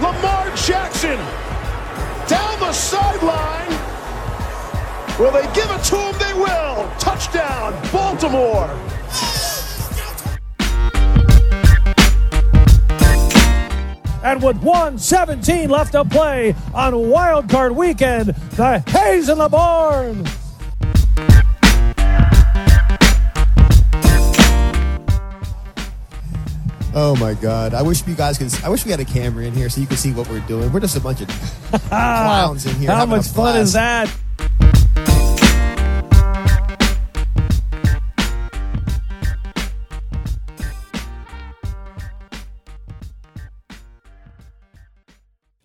Lamar Jackson down the sideline. Will they give it to him? They will. Touchdown, Baltimore. And with 117 left to play on Wild Card Weekend, the Hayes in the barn. Oh my god! I wish you guys could. I wish we had a camera in here so you could see what we're doing. We're just a bunch of clowns in here. How much fun is that?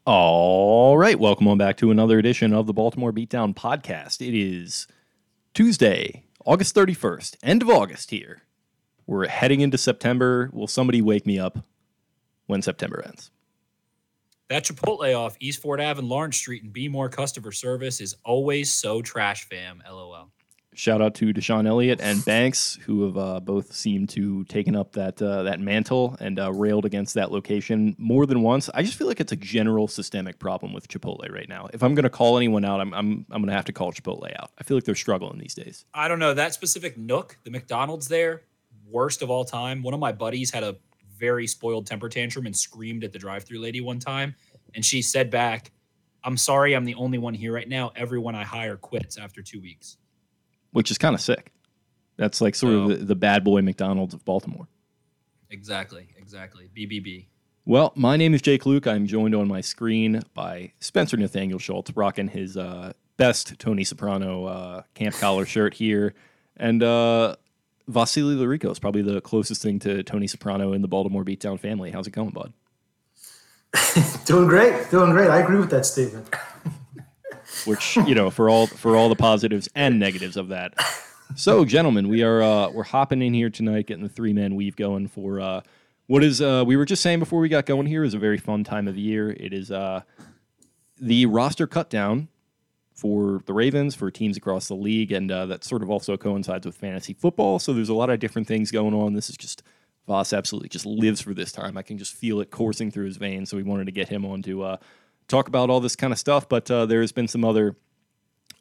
All right, welcome on back to another edition of the Baltimore Beatdown podcast. It is Tuesday, August 31st, end of August here. We're heading into September. Will somebody wake me up when September ends? That Chipotle off East Fort Ave and Lawrence Street and Be More customer service is always so trash, fam. LOL. Shout out to DeShon Elliott and Banks, who have uh, both seemed to taken up that uh, that mantle and uh, railed against that location more than once. I just feel like it's a general systemic problem with Chipotle right now. If I'm going to call anyone out, I'm I'm, I'm going to have to call Chipotle out. I feel like they're struggling these days. I don't know. That specific Nook, the McDonald's there, worst of all time. One of my buddies had a very spoiled temper tantrum and screamed at the drive through lady one time. And she said back, I'm sorry, I'm the only one here right now. Everyone I hire quits after two weeks. which is kind of sick. That's like sort So- of the, the bad boy McDonald's of Baltimore. Exactly. Exactly. BBB. Well, my name is Jake Louque. I'm joined on my screen by Spencer Nathaniel Schultz, rocking his uh, best Tony Soprano uh, camp collar shirt here. And uh, Vasily Larico is probably the closest thing to Tony Soprano in the Baltimore Beatdown family. How's it going, bud? Doing great, doing great. I agree with that statement. which you know for all for all the positives and negatives of that. So, gentlemen, we are uh, we're hopping in here tonight, getting the three man weave going for uh, what is uh, we were just saying before we got going here is a very fun time of the year. It is uh, the roster cut down for the Ravens for teams across the league, and uh, that sort of also coincides with fantasy football. So there's a lot of different things going on. This is just Vas absolutely just lives for this time. I can just feel it coursing through his veins. So we wanted to get him on to uh, talk about all this kind of stuff. But uh, there has been some other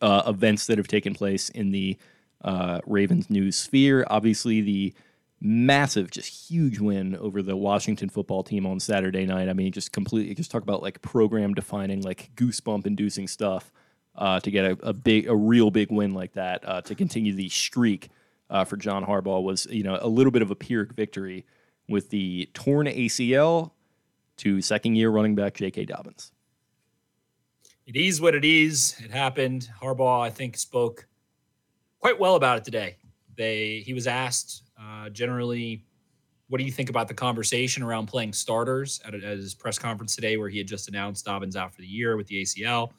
uh, events that have taken place in the uh, Ravens news sphere. Obviously, the massive, just huge win over the Washington football team on Saturday night. I mean, just completely, just talk about like program defining, like goosebump inducing stuff uh, to get a, a big, a real big win like that uh, to continue the streak uh, for John Harbaugh was, you know, a little bit of a Pyrrhic victory with the torn ACL to second year running back J.K. Dobbins. It is what it is. It happened. Harbaugh, I think, spoke quite well about it today. They he was asked uh, generally, what do you think about the conversation around playing starters at, at his press conference today, where he had just announced Dobbins out for the year with the ACL.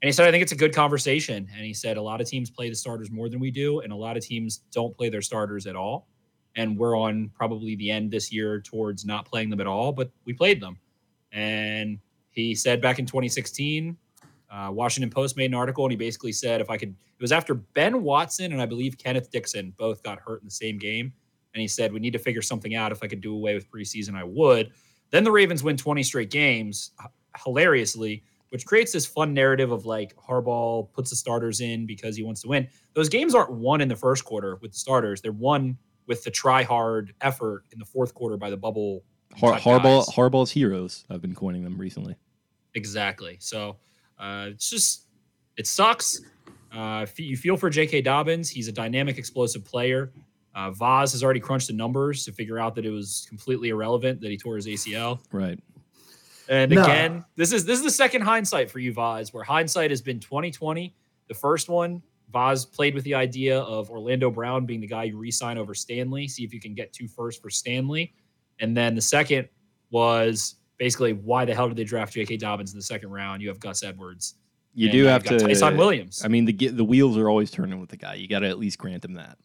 And he said, I think it's a good conversation. And he said, a lot of teams play the starters more than we do, and a lot of teams don't play their starters at all. And we're on probably the end this year towards not playing them at all, but we played them. And he said back in 2016, uh, Washington Post made an article, and he basically said, if I could, it was after Ben Watson and I believe Kenneth Dixon both got hurt in the same game. And he said, we need to figure something out. If I could do away with preseason, I would. Then the Ravens win 20 straight games, hilariously, which creates this fun narrative of like Harbaugh puts the starters in because he wants to win. Those games aren't won in the first quarter with the starters. They're won with the try hard effort in the fourth quarter by the bubble. Har- Harbaugh, guys. Harbaugh's heroes. I've been coining them recently. Exactly. So uh, it's just it sucks. Uh, you feel for J.K. Dobbins. He's a dynamic, explosive player. Uh, Vas has already crunched the numbers to figure out that it was completely irrelevant that he tore his ACL. Right. And no. again, this is this is the second hindsight for you, Vas, where hindsight has been 2020. The first one, Vas played with the idea of Orlando Brown being the guy you re-sign over Stanley, see if you can get two first for Stanley. And then the second was basically why the hell did they draft J.K. Dobbins in the second round? You have Gus Edwards. You do have to Ty'Son Williams. I mean, the the wheels are always turning with the guy. You got to at least grant him that.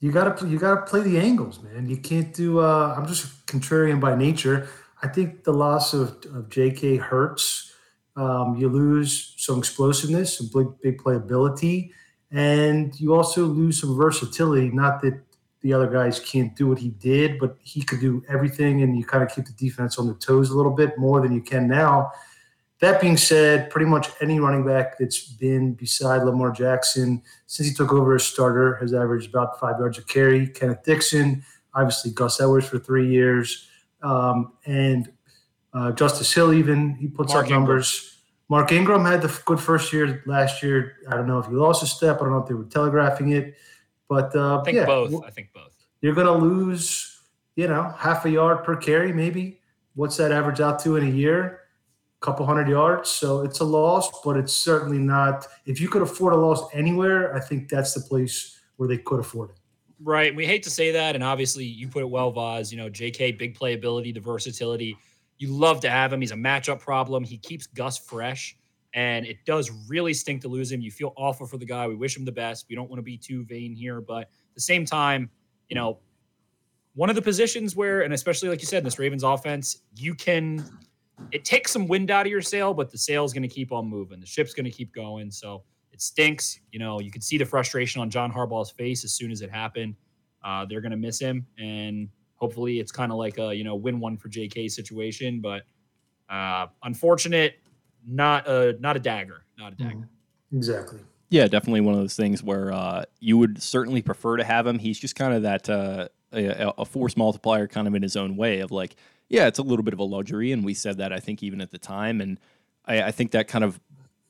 You got to you got to play the angles, man. You can't do. Uh, I'm just contrarian by nature. I think the loss of, of J.K. hurts. Um, you lose some explosiveness, some big, big playability, and you also lose some versatility. Not that the other guys can't do what he did, but he could do everything, and you kind of keep the defense on their toes a little bit more than you can now. That being said, pretty much any running back that's been beside Lamar Jackson since he took over as starter has averaged about five yards a carry. Kenneth Dixon, obviously Gus Edwards for three years, um, and uh, Justice Hill even he puts Mark up Ingram. numbers. Mark Ingram had the good first year last year. I don't know if he lost a step. I don't know if they were telegraphing it. But uh, I think yeah, both. I think both. You're going to lose, you know, half a yard per carry, maybe. What's that average out to in a year? A couple hundred yards. So it's a loss, but it's certainly not. If you could afford a loss anywhere, I think that's the place where they could afford it. Right. We hate to say that. And obviously, you put it well, Vas. You know, JK, big playability, the versatility. You love to have him. He's a matchup problem. He keeps Gus fresh and it does really stink to lose him. You feel awful for the guy. We wish him the best. We don't want to be too vain here, but at the same time, you know, one of the positions where, and especially like you said, in this Ravens offense, you can it takes some wind out of your sail, but the sail's going to keep on moving. The ship's going to keep going. So it stinks. You know, you could see the frustration on John Harbaugh's face as soon as it happened. Uh, they're going to miss him, and hopefully, it's kind of like a you know win one for J.K. situation. But uh, unfortunate not a not a dagger, not a mm-hmm. dagger. Exactly. Yeah, definitely one of those things where uh, you would certainly prefer to have him. He's just kind of that uh, a, a, force multiplier, kind of in his own way of like, yeah, it's a little bit of a luxury, and we said that I think even at the time, and I, I think that kind of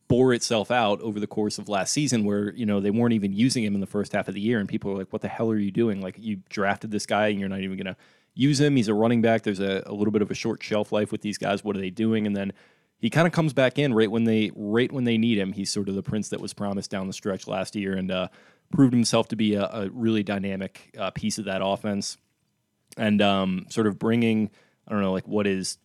bore itself out over the course of last season, where you know they weren't even using him in the first half of the year, and people were like, "What the hell are you doing? Like you drafted this guy, and you're not even going to use him. He's a running back. There's a, a little bit of a short shelf life with these guys. What are they doing?" And then he kind of comes back in right when they right when they need him. He's sort of the prince that was promised down the stretch last year and uh, proved himself to be a, a really dynamic uh, piece of that offense. And um, sort of bringing, I don't know, like what is,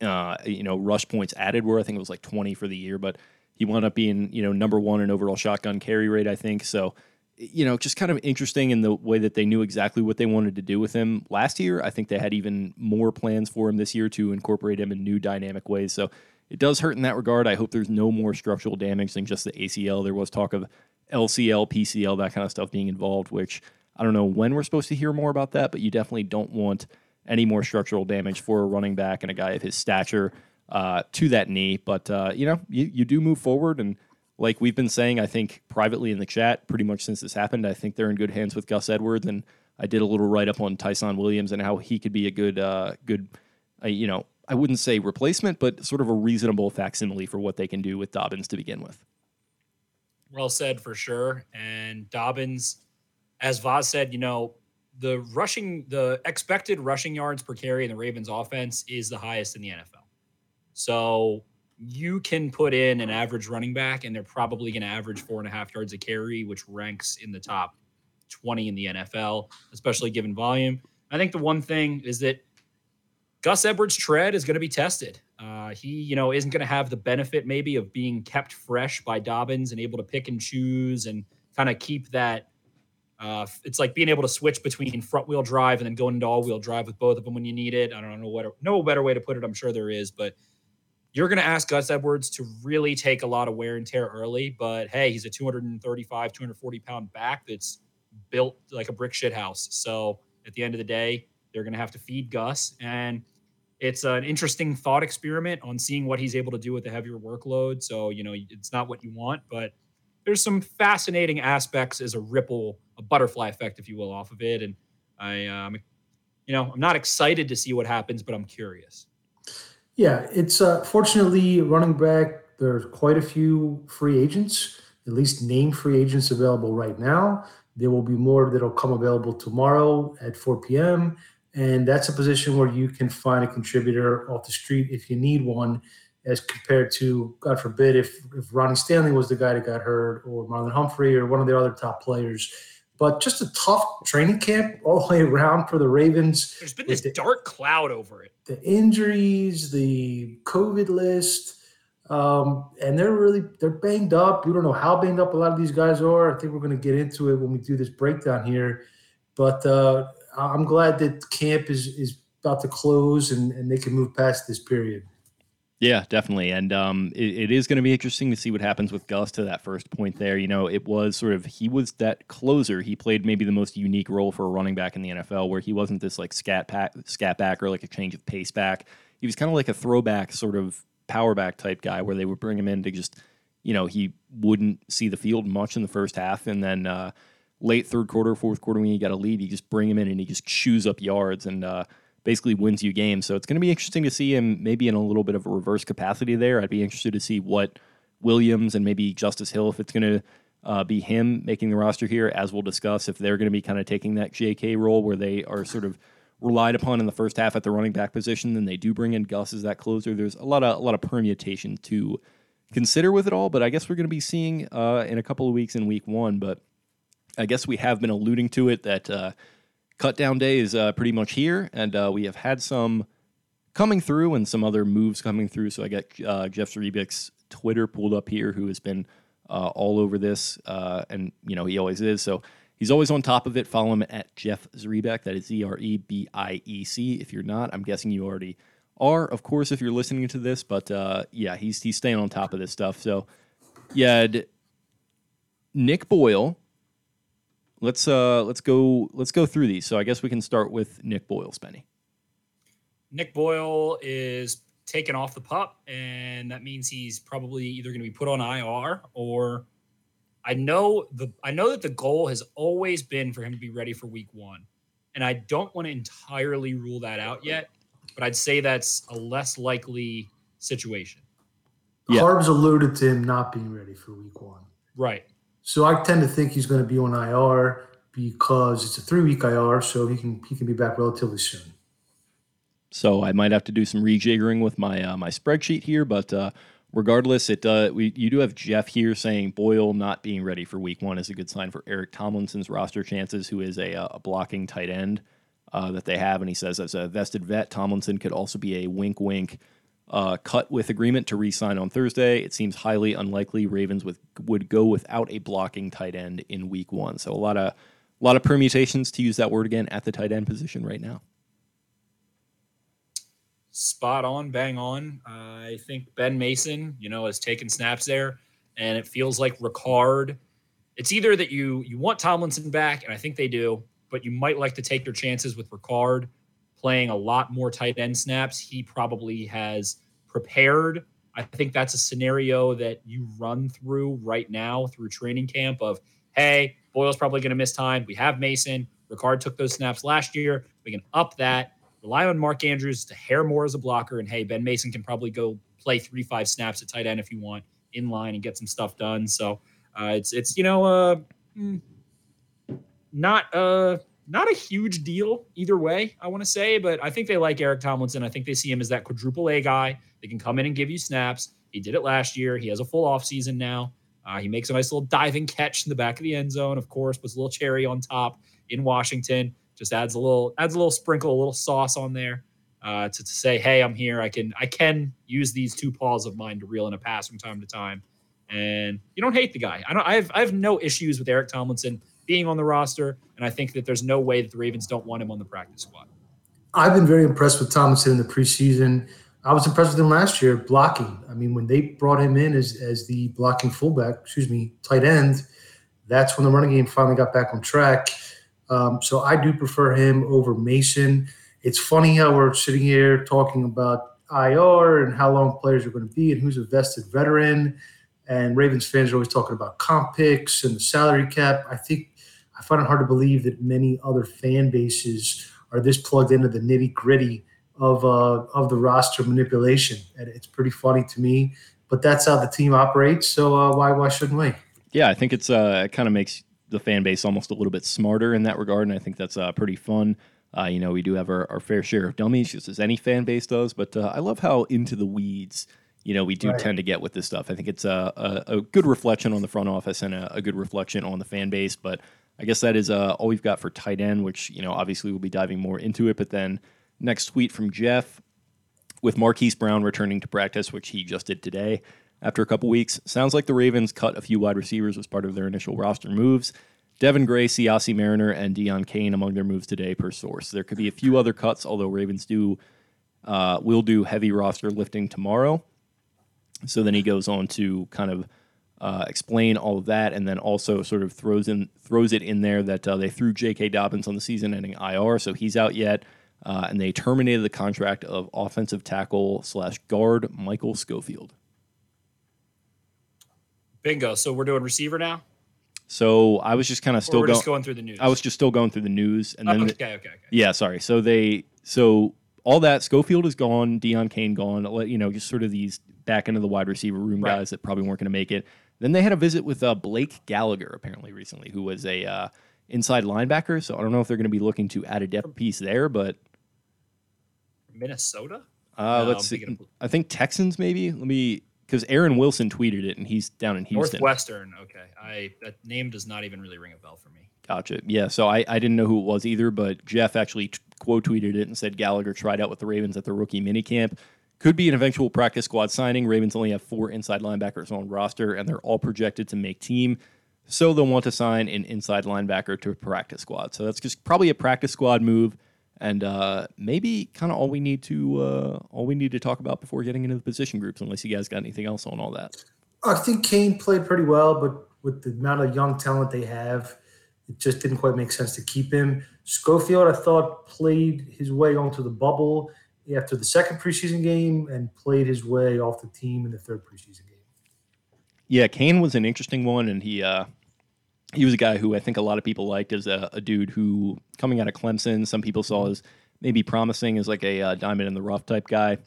uh, you know, rush points added where I think it was like 20 for the year, but he wound up being, you know, number one in overall shotgun carry rate, I think. So you know, just kind of interesting in the way that they knew exactly what they wanted to do with him last year. I think they had even more plans for him this year to incorporate him in new dynamic ways. So it does hurt in that regard. I hope there's no more structural damage than just the ACL. There was talk of LCL, PCL, that kind of stuff being involved, which I don't know when we're supposed to hear more about that, but you definitely don't want any more structural damage for a running back and a guy of his stature uh, to that knee. But, uh, you know, you, you do move forward and like we've been saying, I think privately in the chat, pretty much since this happened, I think they're in good hands with Gus Edwards. And I did a little write up on Ty'Son Williams and how he could be a good, uh, good, uh, you know, I wouldn't say replacement, but sort of a reasonable facsimile for what they can do with Dobbins to begin with. Well said for sure. And Dobbins, as Vas said, you know, the rushing, the expected rushing yards per carry in the Ravens offense is the highest in the NFL. So you can put in an average running back and they're probably going to average four and a half yards a carry, which ranks in the top 20 in the NFL, especially given volume. I think the one thing is that Gus Edwards' tread is going to be tested. Uh, he, you know, isn't going to have the benefit maybe of being kept fresh by Dobbins and able to pick and choose and kind of keep that. Uh, it's like being able to switch between front wheel drive and then going into all wheel drive with both of them when you need it. I don't know what, no better way to put it. I'm sure there is, but you're going to ask Gus Edwards to really take a lot of wear and tear early, but hey, he's a 235, 240 pound back that's built like a brick shit house. So at the end of the day, they're going to have to feed Gus. And it's an interesting thought experiment on seeing what he's able to do with the heavier workload. So, you know, it's not what you want, but there's some fascinating aspects as a ripple, a butterfly effect, if you will, off of it. And I, um, you know, I'm not excited to see what happens, but I'm curious. Yeah, it's uh, fortunately running back. There's quite a few free agents, at least named free agents available right now. There will be more that'll come available tomorrow at 4 p.m. And that's a position where you can find a contributor off the street if you need one, as compared to, God forbid, if, if Ronnie Stanley was the guy that got hurt or Marlon Humphrey or one of the other top players. But just a tough training camp all the way around for the Ravens. There's been this the, dark cloud over it. The injuries, the COVID list, um, and they're really they're banged up. We don't know how banged up a lot of these guys are. I think we're going to get into it when we do this breakdown here. But uh, I'm glad that camp is is about to close and, and they can move past this period. Yeah, definitely. And um, it, it is going to be interesting to see what happens with Gus to that first point there. You know, it was sort of, he was that closer. He played maybe the most unique role for a running back in the NFL where he wasn't this like scat, pack, scat back or like a change of pace back. He was kind of like a throwback sort of power back type guy where they would bring him in to just, you know, he wouldn't see the field much in the first half. And then uh, late third quarter, fourth quarter, when he got a lead, you just bring him in and he just chews up yards. And, uh, basically wins you games. So it's going to be interesting to see him maybe in a little bit of a reverse capacity there. I'd be interested to see what Williams and maybe Justice Hill, if it's going to uh, be him making the roster here, as we'll discuss, if they're going to be kind of taking that JK role where they are sort of relied upon in the first half at the running back position, then they do bring in Gus as that closer. There's a lot of a lot of permutation to consider with it all, but I guess we're going to be seeing uh, in a couple of weeks in week one. But I guess we have been alluding to it that. Uh, cut down day is uh, pretty much here, and uh, we have had some coming through and some other moves coming through. So I got uh, Jeff Zrebiec's Twitter pulled up here, who has been uh, all over this, uh, and you know he always is. So he's always on top of it. Follow him at Jeff Zrebiec. That is Z R E B I E C. If you're not, I'm guessing you already are. Of course, if you're listening to this, but uh, yeah, he's he's staying on top of this stuff. So yeah, Nick Boyle let's uh let's go let's go through these. So I guess we can start with Nick Boyle, Spenny. Nick Boyle is taken off the pup, and that means he's probably either going to be put on IR or I know the I know that the goal has always been for him to be ready for week one. And I don't want to entirely rule that out yet, but I'd say that's a less likely situation. Yeah. Harbs alluded to him not being ready for week one. Right. So I tend to think he's going to be on IR because it's a three week IR, so he can he can be back relatively soon. So I might have to do some rejiggering with my uh, my spreadsheet here, but uh, regardless, it uh, we you do have Jeff here saying Boyle not being ready for Week One is a good sign for Eric Tomlinson's roster chances, who is a, uh, a blocking tight end uh, that they have, and he says as a vested vet, Tomlinson could also be a wink wink uh, cut with agreement to re-sign on Thursday. It seems highly unlikely Ravens with, would go without a blocking tight end in Week One. So a lot of a lot of permutations to use that word again at the tight end position right now. Spot on, bang on. Uh, I think Ben Mason, you know, has taken snaps there, and it feels like Ricard. It's either that you you want Tomlinson back, and I think they do, but you might like to take your chances with Ricard playing a lot more tight end snaps. He probably has prepared. I think that's a scenario that you run through right now through training camp of, hey, Boyle's probably going to miss time. We have Mason. Ricard took those snaps last year. We can up that. Rely on Mark Andrews to hair more as a blocker. And hey, Ben Mason can probably go play three, five snaps at tight end if you want in line and get some stuff done. So uh, it's it's you know uh, hmm, not uh not a huge deal either way, I want to say, but I think they like Eric Tomlinson. I think they see him as that quadruple A guy. They can come in and give you snaps. He did it last year. He has a full offseason now. Uh, he makes a nice little diving catch in the back of the end zone, of course, puts a little cherry on top in Washington. Just adds a little adds a little sprinkle, a little sauce on there uh, to, to say, hey, I'm here. I can I can use these two paws of mine to reel in a pass from time to time. And you don't hate the guy. I don't I have I have no issues with Eric Tomlinson being on the roster. And I think that there's no way that the Ravens don't want him on the practice squad. I've been very impressed with Tomlinson in the preseason. I was impressed with him last year blocking. I mean, when they brought him in as, as the blocking fullback, excuse me, tight end, that's when the running game finally got back on track. Um, so I do prefer him over Mason. It's funny how we're sitting here talking about IR and how long players are going to be and who's a vested veteran. And Ravens fans are always talking about comp picks and the salary cap. I think I find it hard to believe that many other fan bases are this plugged into the nitty gritty of uh, of the roster manipulation, and it's pretty funny to me. But that's how the team operates. So uh, why why shouldn't we? Yeah, I think it's uh, it kind of makes the fan base almost a little bit smarter in that regard, and I think that's uh, pretty fun. Uh, you know, we do have our, our, fair share of dummies, just as any fan base does. But uh, I love how into the weeds, you know, we do right. tend to get with this stuff. I think it's a, a, a good reflection on the front office and a, a, good reflection on the fan base. But I guess that is uh, all we've got for tight end, which you know, obviously we'll be diving more into it. But then next tweet from Jeff with Marquise Brown returning to practice, which he just did today after a couple weeks. Sounds like the Ravens cut a few wide receivers as part of their initial roster moves. Devin Gray, Siaosi Mariner, and Deon Cain among their moves today, per source. There could be a few other cuts, although Ravens do uh, will do heavy roster lifting tomorrow. So then he goes on to kind of uh, explain all of that, and then also sort of throws in throws it in there that uh, they threw J.K. Dobbins on the season-ending IR, so he's out yet, uh, and they terminated the contract of offensive tackle slash guard Michael Schofield. Bingo. So we're doing receiver now. So I was just kind of still going, going through the news. I was just still going through the news, and then oh, okay, okay, okay. Yeah, sorry. So they so all that Schofield is gone, Deon Cain gone. You know, just sort of these back into the wide receiver room right. guys that probably weren't going to make it. Then they had a visit with uh, Blake Gallagher apparently recently, who was a uh, inside linebacker. So I don't know if they're going to be looking to add a depth piece there, but Minnesota. Uh, no, let's see. I think Texans maybe. Let me because Aaron Wilson tweeted it, and he's down in Houston. Northwestern. Okay, I that name does not even really ring a bell for me. Gotcha. Yeah, so I, I didn't know who it was either, but Jeff actually t- quote tweeted it and said Gallagher tried out with the Ravens at the rookie minicamp. Could be an eventual practice squad signing. Ravens only have four inside linebackers on roster, and they're all projected to make team. So they'll want to sign an inside linebacker to a practice squad. So that's just probably a practice squad move and uh, maybe kind of all we need to uh, all we need to talk about before getting into the position groups. Unless you guys got anything else on all that. I think Cain played pretty well, but with the amount of young talent they have, it just didn't quite make sense to keep him. Schofield, I thought, played his way onto the bubble after the second preseason game and played his way off the team in the third preseason game. Yeah, Cain was an interesting one, and he uh, he was a guy who I think a lot of people liked as a, a dude who coming out of Clemson, some people saw as maybe promising as like a uh, diamond in the rough type guy.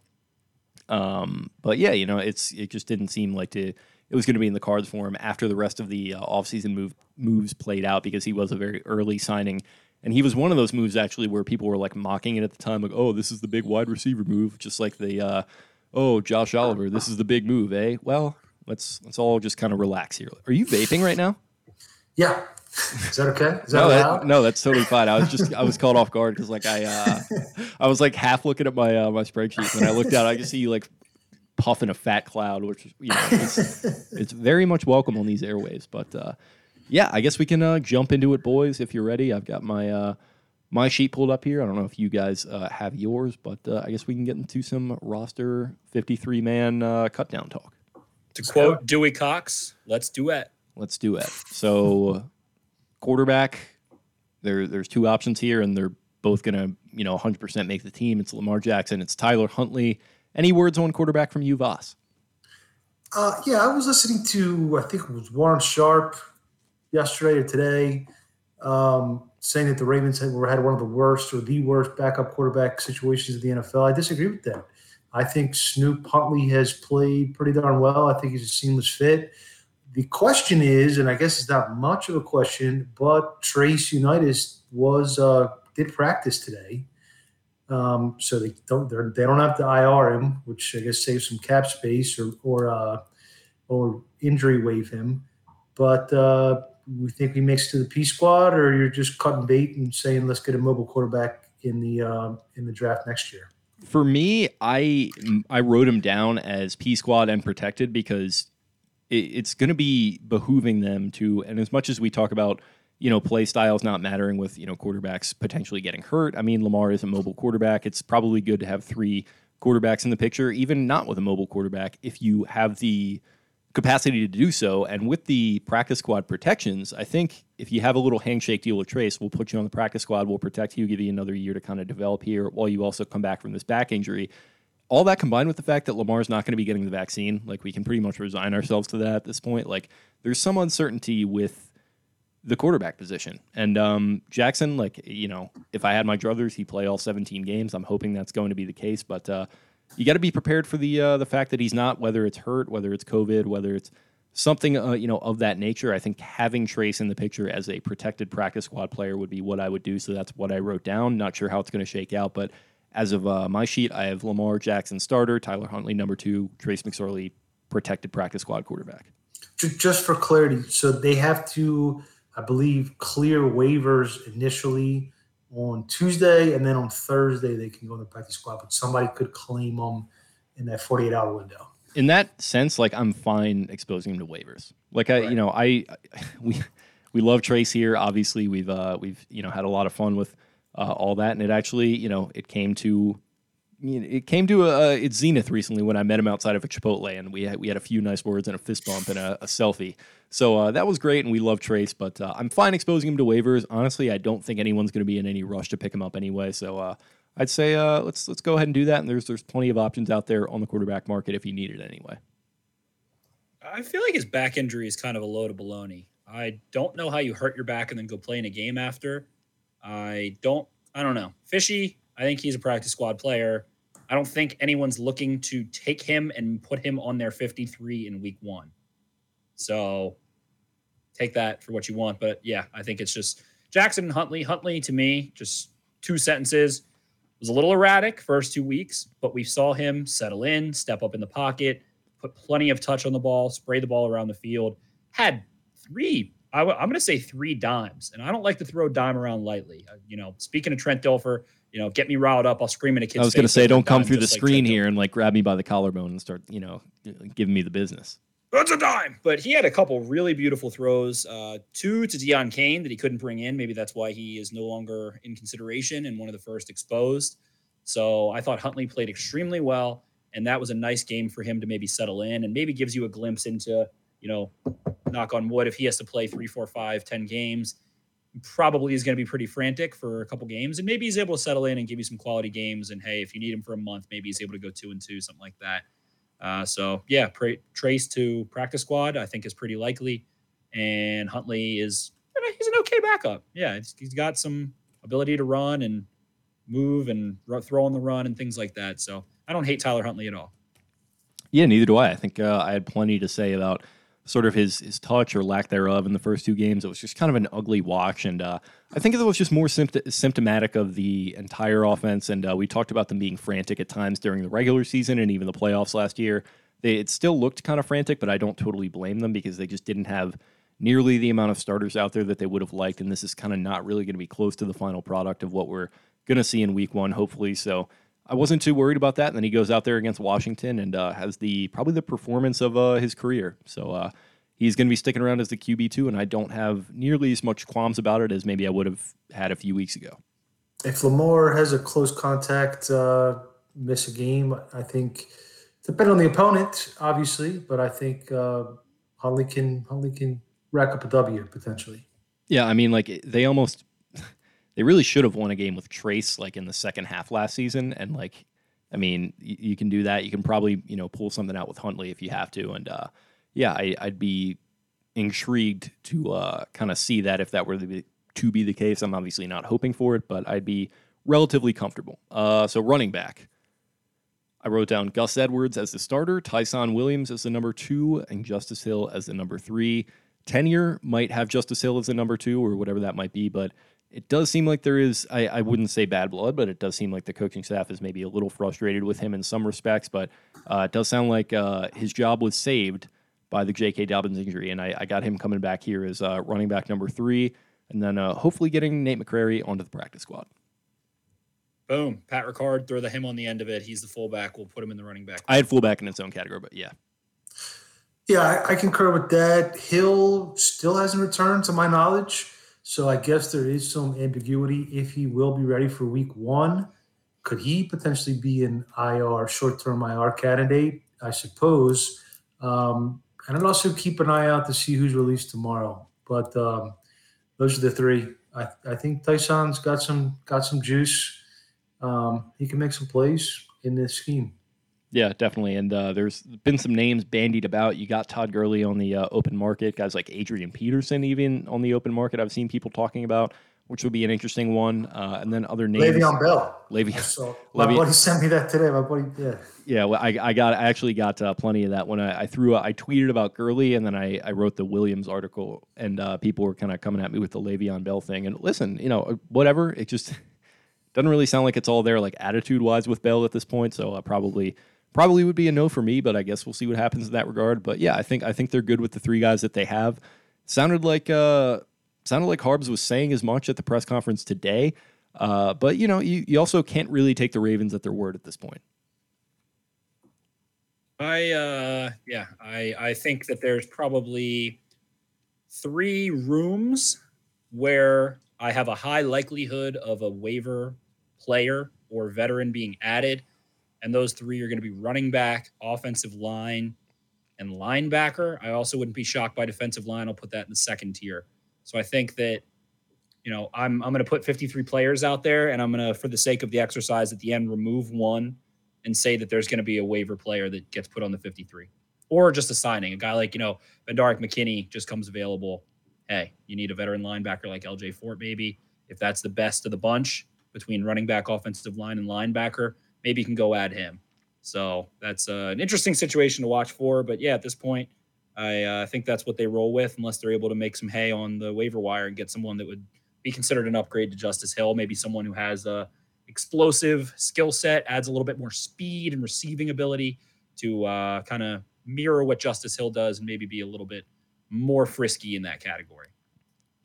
Um, but yeah, you know, it's it just didn't seem like to it was going to be in the cards for him after the rest of the uh, offseason move moves played out because he was a very early signing. And he was one of those moves actually where people were like mocking it at the time, like, "Oh, this is the big wide receiver move," just like the, uh, "Oh, Josh Oliver, this is the big move." Eh? Well, let's let's all just kind of relax here. Are you vaping right now? Yeah. Is that okay? Is that no, that, no, that's totally fine. I was just I was caught off guard because like I uh, I was like half looking at my uh, my spreadsheet when I looked out. I could see you like puffing a fat cloud, which you know it's, it's very much welcome on these airwaves. But uh, yeah, I guess we can uh, jump into it, boys. If you're ready, I've got my uh, my sheet pulled up here. I don't know if you guys uh, have yours, but uh, I guess we can get into some roster 53 man uh, cut down talk. To quote Dewey Cox, let's do it. Let's do it. So, quarterback, there there's two options here, and they're both going to you know 100% make the team. It's Lamar Jackson. It's Tyler Huntley. Any words on quarterback from you, Vas? Uh, yeah, I was listening to I think it was Warren Sharp yesterday or today, um, saying that the Ravens had, had one of the worst or the worst backup quarterback situations of the NFL. I disagree with that. I think Snoop Huntley has played pretty darn well. I think he's a seamless fit. The question is, and I guess it's not much of a question, but Trace Unitas was uh, did practice today, um, so they don't they don't have to IR him, which I guess saves some cap space or or uh, or injury waive him. But uh, we think he makes to the P squad, or you're just cutting bait and saying let's get a mobile quarterback in the uh, in the draft next year. For me, I I wrote him down as P squad and protected because it's going to be behooving them to, and as much as we talk about, you know, play styles not mattering with, you know, quarterbacks potentially getting hurt. I mean, Lamar is a mobile quarterback. It's probably good to have three quarterbacks in the picture, even not with a mobile quarterback, if you have the capacity to do so. And with the practice squad protections, I think if you have a little handshake deal with Trace, we'll put you on the practice squad, we'll protect you, give you another year to kind of develop here while you also come back from this back injury all that combined with the fact that Lamar's not going to be getting the vaccine, like we can pretty much resign ourselves to that at this point. Like there's some uncertainty with the quarterback position. And um, Jackson, like you know, if I had my druthers, he'd play all 17 games. I'm hoping that's going to be the case, but uh, you got to be prepared for the uh, the fact that he's not, whether it's hurt, whether it's COVID, whether it's something uh, you know of that nature. I think having Trace in the picture as a protected practice squad player would be what I would do. So that's what I wrote down. Not sure how it's going to shake out, but as of uh, my sheet, I have Lamar Jackson starter, Tyler Huntley number two, Trace McSorley protected practice squad quarterback. Just for clarity, so they have to, I believe, clear waivers initially on Tuesday, and then on Thursday they can go in the practice squad. But somebody could claim them in that 48 hour window. In that sense, like I'm fine exposing him to waivers. Like I, right. you know, I we we love Trace here. Obviously, we've uh, we've you know had a lot of fun with uh, all that, and it actually you know it came to it came to a, its zenith recently when I met him outside of a Chipotle, and we had, we had a few nice words and a fist bump and a, a selfie. So uh, that was great, and we love Trace. But uh, I'm fine exposing him to waivers. Honestly, I don't think anyone's going to be in any rush to pick him up anyway. So uh, I'd say uh, let's let's go ahead and do that. And there's there's plenty of options out there on the quarterback market if you need it anyway. I feel like his back injury is kind of a load of baloney. I don't know how you hurt your back and then go play in a game after. I don't. I don't know. Fishy. I think he's a practice squad player. I don't think anyone's looking to take him and put him on their 53 in week one. So take that for what you want. But yeah, I think it's just Jackson and Huntley. Huntley to me, just two sentences. Was a little erratic first two weeks, but we saw him settle in, step up in the pocket, put plenty of touch on the ball, spray the ball around the field. Had three, I w- I'm going to say three dimes, and I don't like to throw dime around lightly. Uh, you know, speaking of Trent Dilfer, you know, get me riled up. I'll scream in a kid's I was going to say, don't come through the screen like here and like grab me by the collarbone and start, you know, giving me the business. That's a dime. But he had a couple really beautiful throws. Uh, two to Deon Cain that he couldn't bring in. Maybe that's why he is no longer in consideration and one of the first exposed. So I thought Huntley played extremely well, and that was a nice game for him to maybe settle in and maybe gives you a glimpse into, you know, knock on wood, if he has to play three, four, five, ten games probably is going to be pretty frantic for a couple games, and maybe he's able to settle in and give you some quality games. And hey, if you need him for a month, maybe he's able to go two and two, something like that. Uh, so yeah, pra- trace to practice squad, I think is pretty likely. And Huntley is he's an okay backup. Yeah, he's got some ability to run and move and throw on the run and things like that. So I don't hate Tyler Huntley at all. Yeah, neither do I. I think uh, I had plenty to say about sort of his his touch or lack thereof in the first two games. It was just kind of an ugly watch, and uh, I think it was just more sympt- symptomatic of the entire offense. And uh, we talked about them being frantic at times during the regular season and even the playoffs last year. They, it still looked kind of frantic, but I don't totally blame them because they just didn't have nearly the amount of starters out there that they would have liked. And this is kind of not really going to be close to the final product of what we're going to see in Week One, hopefully. So. I wasn't too worried about that. And then he goes out there against Washington and uh, has the probably the performance of uh, his career. So uh, he's going to be sticking around as the QB two, and I don't have nearly as much qualms about it as maybe I would have had a few weeks ago. If Lamar has a close contact, uh, miss a game, I think depending on the opponent, obviously, but I think uh, Huntley can Huntley can rack up a W potentially. Yeah, I mean, like they almost they really should have won a game with Trace like in the second half last season, and like I mean, you, you can do that. You can probably you know pull something out with Huntley if you have to, and uh, yeah, I, would be intrigued to uh, kind of see that if that were to be, the case. I'm obviously not hoping for it, but I'd be relatively comfortable. Uh, so running back. I wrote down Gus Edwards as the starter, Ty'Son Williams as the number two, and Justice Hill as the number three. Tenure might have Justice Hill as the number two or whatever that might be, but it does seem like there is, I, I, wouldn't say bad blood, but it does seem like the coaching staff is maybe a little frustrated with him in some respects. But uh, it does sound like uh, his job was saved by the J.K. Dobbins injury, and I, I got him coming back here as uh, running back number three, and then uh, hopefully getting Nate McCrary onto the practice squad. Boom, Pat Ricard, throw the him on the end of it. He's the fullback. We'll put him in the running back. I had fullback in its own category, but yeah. Yeah, I, I concur with that. Hill still hasn't returned to my knowledge. So I guess there is some ambiguity if he will be ready for week one. Could he potentially be an IR, short term IR candidate? I suppose. Um, and I'd also keep an eye out to see who's released tomorrow. But um, those are the three. I, I think Ty'Son's got some got some juice. Um, he can make some plays in this scheme. Yeah, definitely. And uh, there's been some names bandied about. You got Todd Gurley on the uh, open market, guys like Adrian Peterson, even on the open market. I've seen people talking about, which would be an interesting one. Uh, and then other names. Le'Veon Bell. Le'Veon. So my Le'Veon- buddy sent me that today. My buddy, yeah. Yeah, well, I, I got I actually got uh, plenty of that when I, I threw I tweeted about Gurley and then I, I wrote the Williams article and uh, people were kind of coming at me with the Le'Veon Bell thing and listen you know whatever it just doesn't really sound like it's all there like attitude wise with Bell at this point so uh, probably probably would be a no for me but I guess we'll see what happens in that regard. But yeah I think I think they're good with the three guys that they have. Sounded like uh sounded like Harbs was saying as much at the press conference today. Uh, but you know you, you also can't really take the Ravens at their word at this point. I uh yeah, I I think that there's probably three rooms where I have a high likelihood of a waiver player or veteran being added and those three are going to be running back, offensive line, and linebacker. I also wouldn't be shocked by defensive line. I'll put that in the second tier. So I think that you know, I'm I'm going to put 53 players out there and I'm going to for the sake of the exercise at the end remove one and say that there's going to be a waiver player that gets put on the 53 or just a signing. A guy like, you know, Benardrick McKinney just comes available. Hey, you need a veteran linebacker like LJ Fort, maybe. If that's the best of the bunch between running back, offensive line, and linebacker, maybe you can go at him. So that's uh, an interesting situation to watch for. But yeah, at this point, I uh, think that's what they roll with, unless they're able to make some hay on the waiver wire and get someone that would be considered an upgrade to Justice Hill. Maybe someone who has a explosive skill set, adds a little bit more speed and receiving ability to uh, kind of mirror what Justice Hill does and maybe be a little bit more frisky in that category.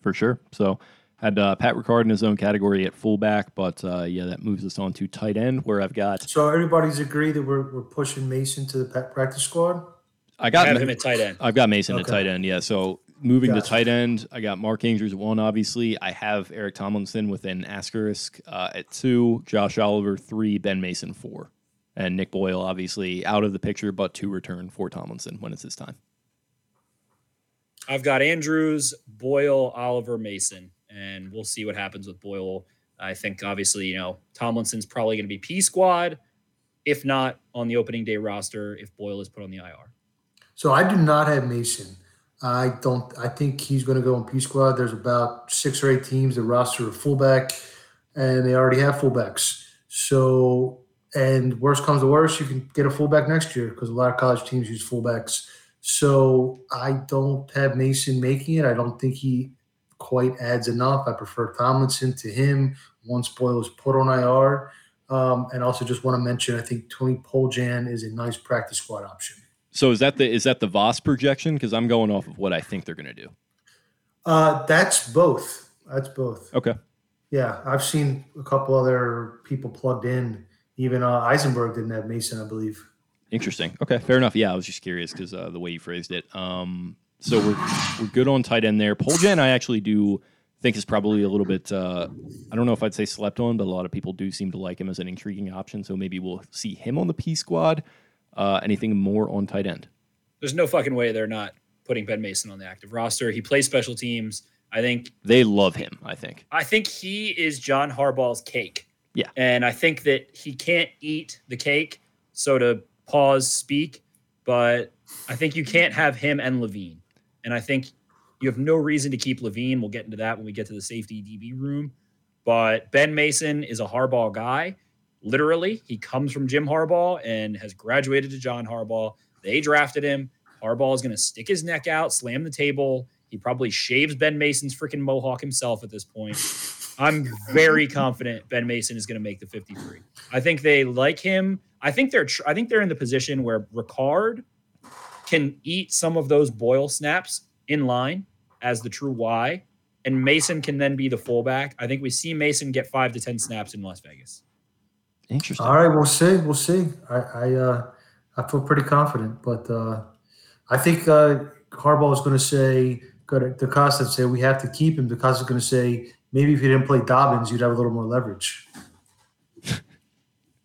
for sure. So had uh, Pat Ricard in his own category at fullback, but uh, yeah, that moves us on to tight end where I've got So everybody's agreed that we're, we're pushing Mason to the practice squad. I I got have him at tight end. I've got Mason at tight end. Yeah, so moving to tight end, I got Mark Andrews one. Obviously, I have Eric Tomlinson with an asterisk uh, at two, Josh Oliver three, Ben Mason four, and Nick Boyle obviously out of the picture, but to return for Tomlinson when it's his time. I've got Andrews, Boyle, Oliver, Mason, and we'll see what happens with Boyle. I think obviously, you know, Tomlinson's probably going to be P squad, if not on the opening day roster, if Boyle is put on the IR. So I do not have Mason. I don't. I think he's going to go on P squad. There's about six or eight teams that roster a fullback, and they already have fullbacks. So, and worst comes to worst, you can get a fullback next year because a lot of college teams use fullbacks. So I don't have Mason making it. I don't think he quite adds enough. I prefer Tomlinson to him once Boyle is put on IR. Um, and also just want to mention, I think Tony Poljan is a nice practice squad option. So is that the is that the Vas projection? Because I'm going off of what I think they're going to do. Uh, that's both. That's both. Okay. Yeah, I've seen a couple other people plugged in. Even uh, Eisenberg didn't have Mason, I believe. Interesting. Okay, fair enough. Yeah, I was just curious because uh, the way you phrased it. Um, so we're we're good on tight end there. Poljan, I actually do think is probably a little bit. Uh, I don't know if I'd say slept on, but a lot of people do seem to like him as an intriguing option. So maybe we'll see him on the P squad. Uh, anything more on tight end? There's no fucking way they're not putting Ben Mason on the active roster. He plays special teams. I think They love him. I think. I think he is John Harbaugh's cake. Yeah. And I think that he can't eat the cake. So to pause, speak, but I think you can't have him and Levine. And I think you have no reason to keep Levine. We'll get into that when we get to the safety DB room. But Ben Mason is a Harbaugh guy. Literally, he comes from Jim Harbaugh and has graduated to John Harbaugh. They drafted him. Harbaugh is going to stick his neck out, slam the table. He probably shaves Ben Mason's freaking mohawk himself at this point. I'm very confident Ben Mason is going to make the 53. I think they like him. I think they're I think they're in the position where Ricard can eat some of those Boyle snaps in line as the true Y, and Mason can then be the fullback. I think we see Mason get five to ten snaps in Las Vegas. Interesting. All right, we'll see. We'll see. I I, uh, I feel pretty confident, but uh, I think uh, Harbaugh is going to say, go to DeCosta and say we have to keep him. DeCosta is going to say maybe if you didn't play Dobbins, you'd have a little more leverage.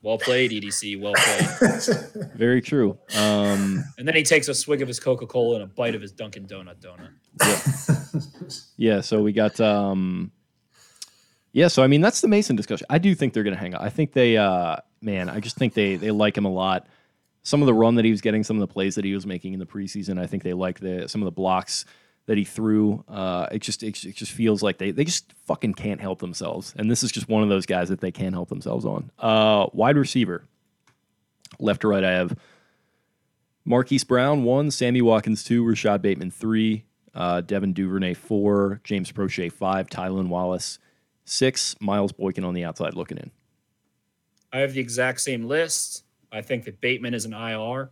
Well played, EDC. Well played. Very true. Um, and then he takes a swig of his Coca Cola and a bite of his Dunkin' Donut donut. Yeah, yeah. so we got um Yeah, so I mean that's the Mason discussion. I do think they're gonna hang out. I think they uh man, I just think they they like him a lot. some of the run that he was getting, some of the plays that he was making in the preseason. I think they like the some of the blocks that he threw. Uh, it just it, it, just feels like they they just fucking can't help themselves. And this is just one of those guys that they can't help themselves on. Uh, wide receiver, left to right, I have Marquise Brown one, Sammy Watkins two, Rashod Bateman three, uh, Devin Duvernay four, James Proche five, Tylan Wallace six, Miles Boykin on the outside looking in. I have the exact same list. I think that Bateman is an IR,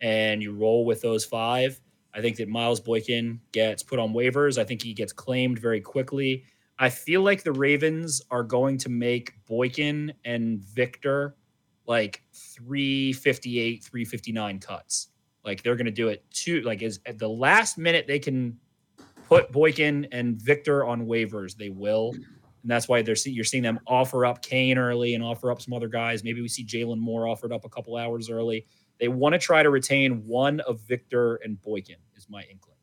and you roll with those five. I think that Miles Boykin gets put on waivers. I think he gets claimed very quickly. I feel like the Ravens are going to make Boykin and Victor like 358, 359 cuts. Like they're going to do it too. Like is at the last minute they can put Boykin and Victor on waivers, they will. And that's why they're you're seeing them offer up Cain early and offer up some other guys. Maybe we see Jalen Moore offered up a couple hours early. They want to try to retain one of Victor and Boykin, is my inkling.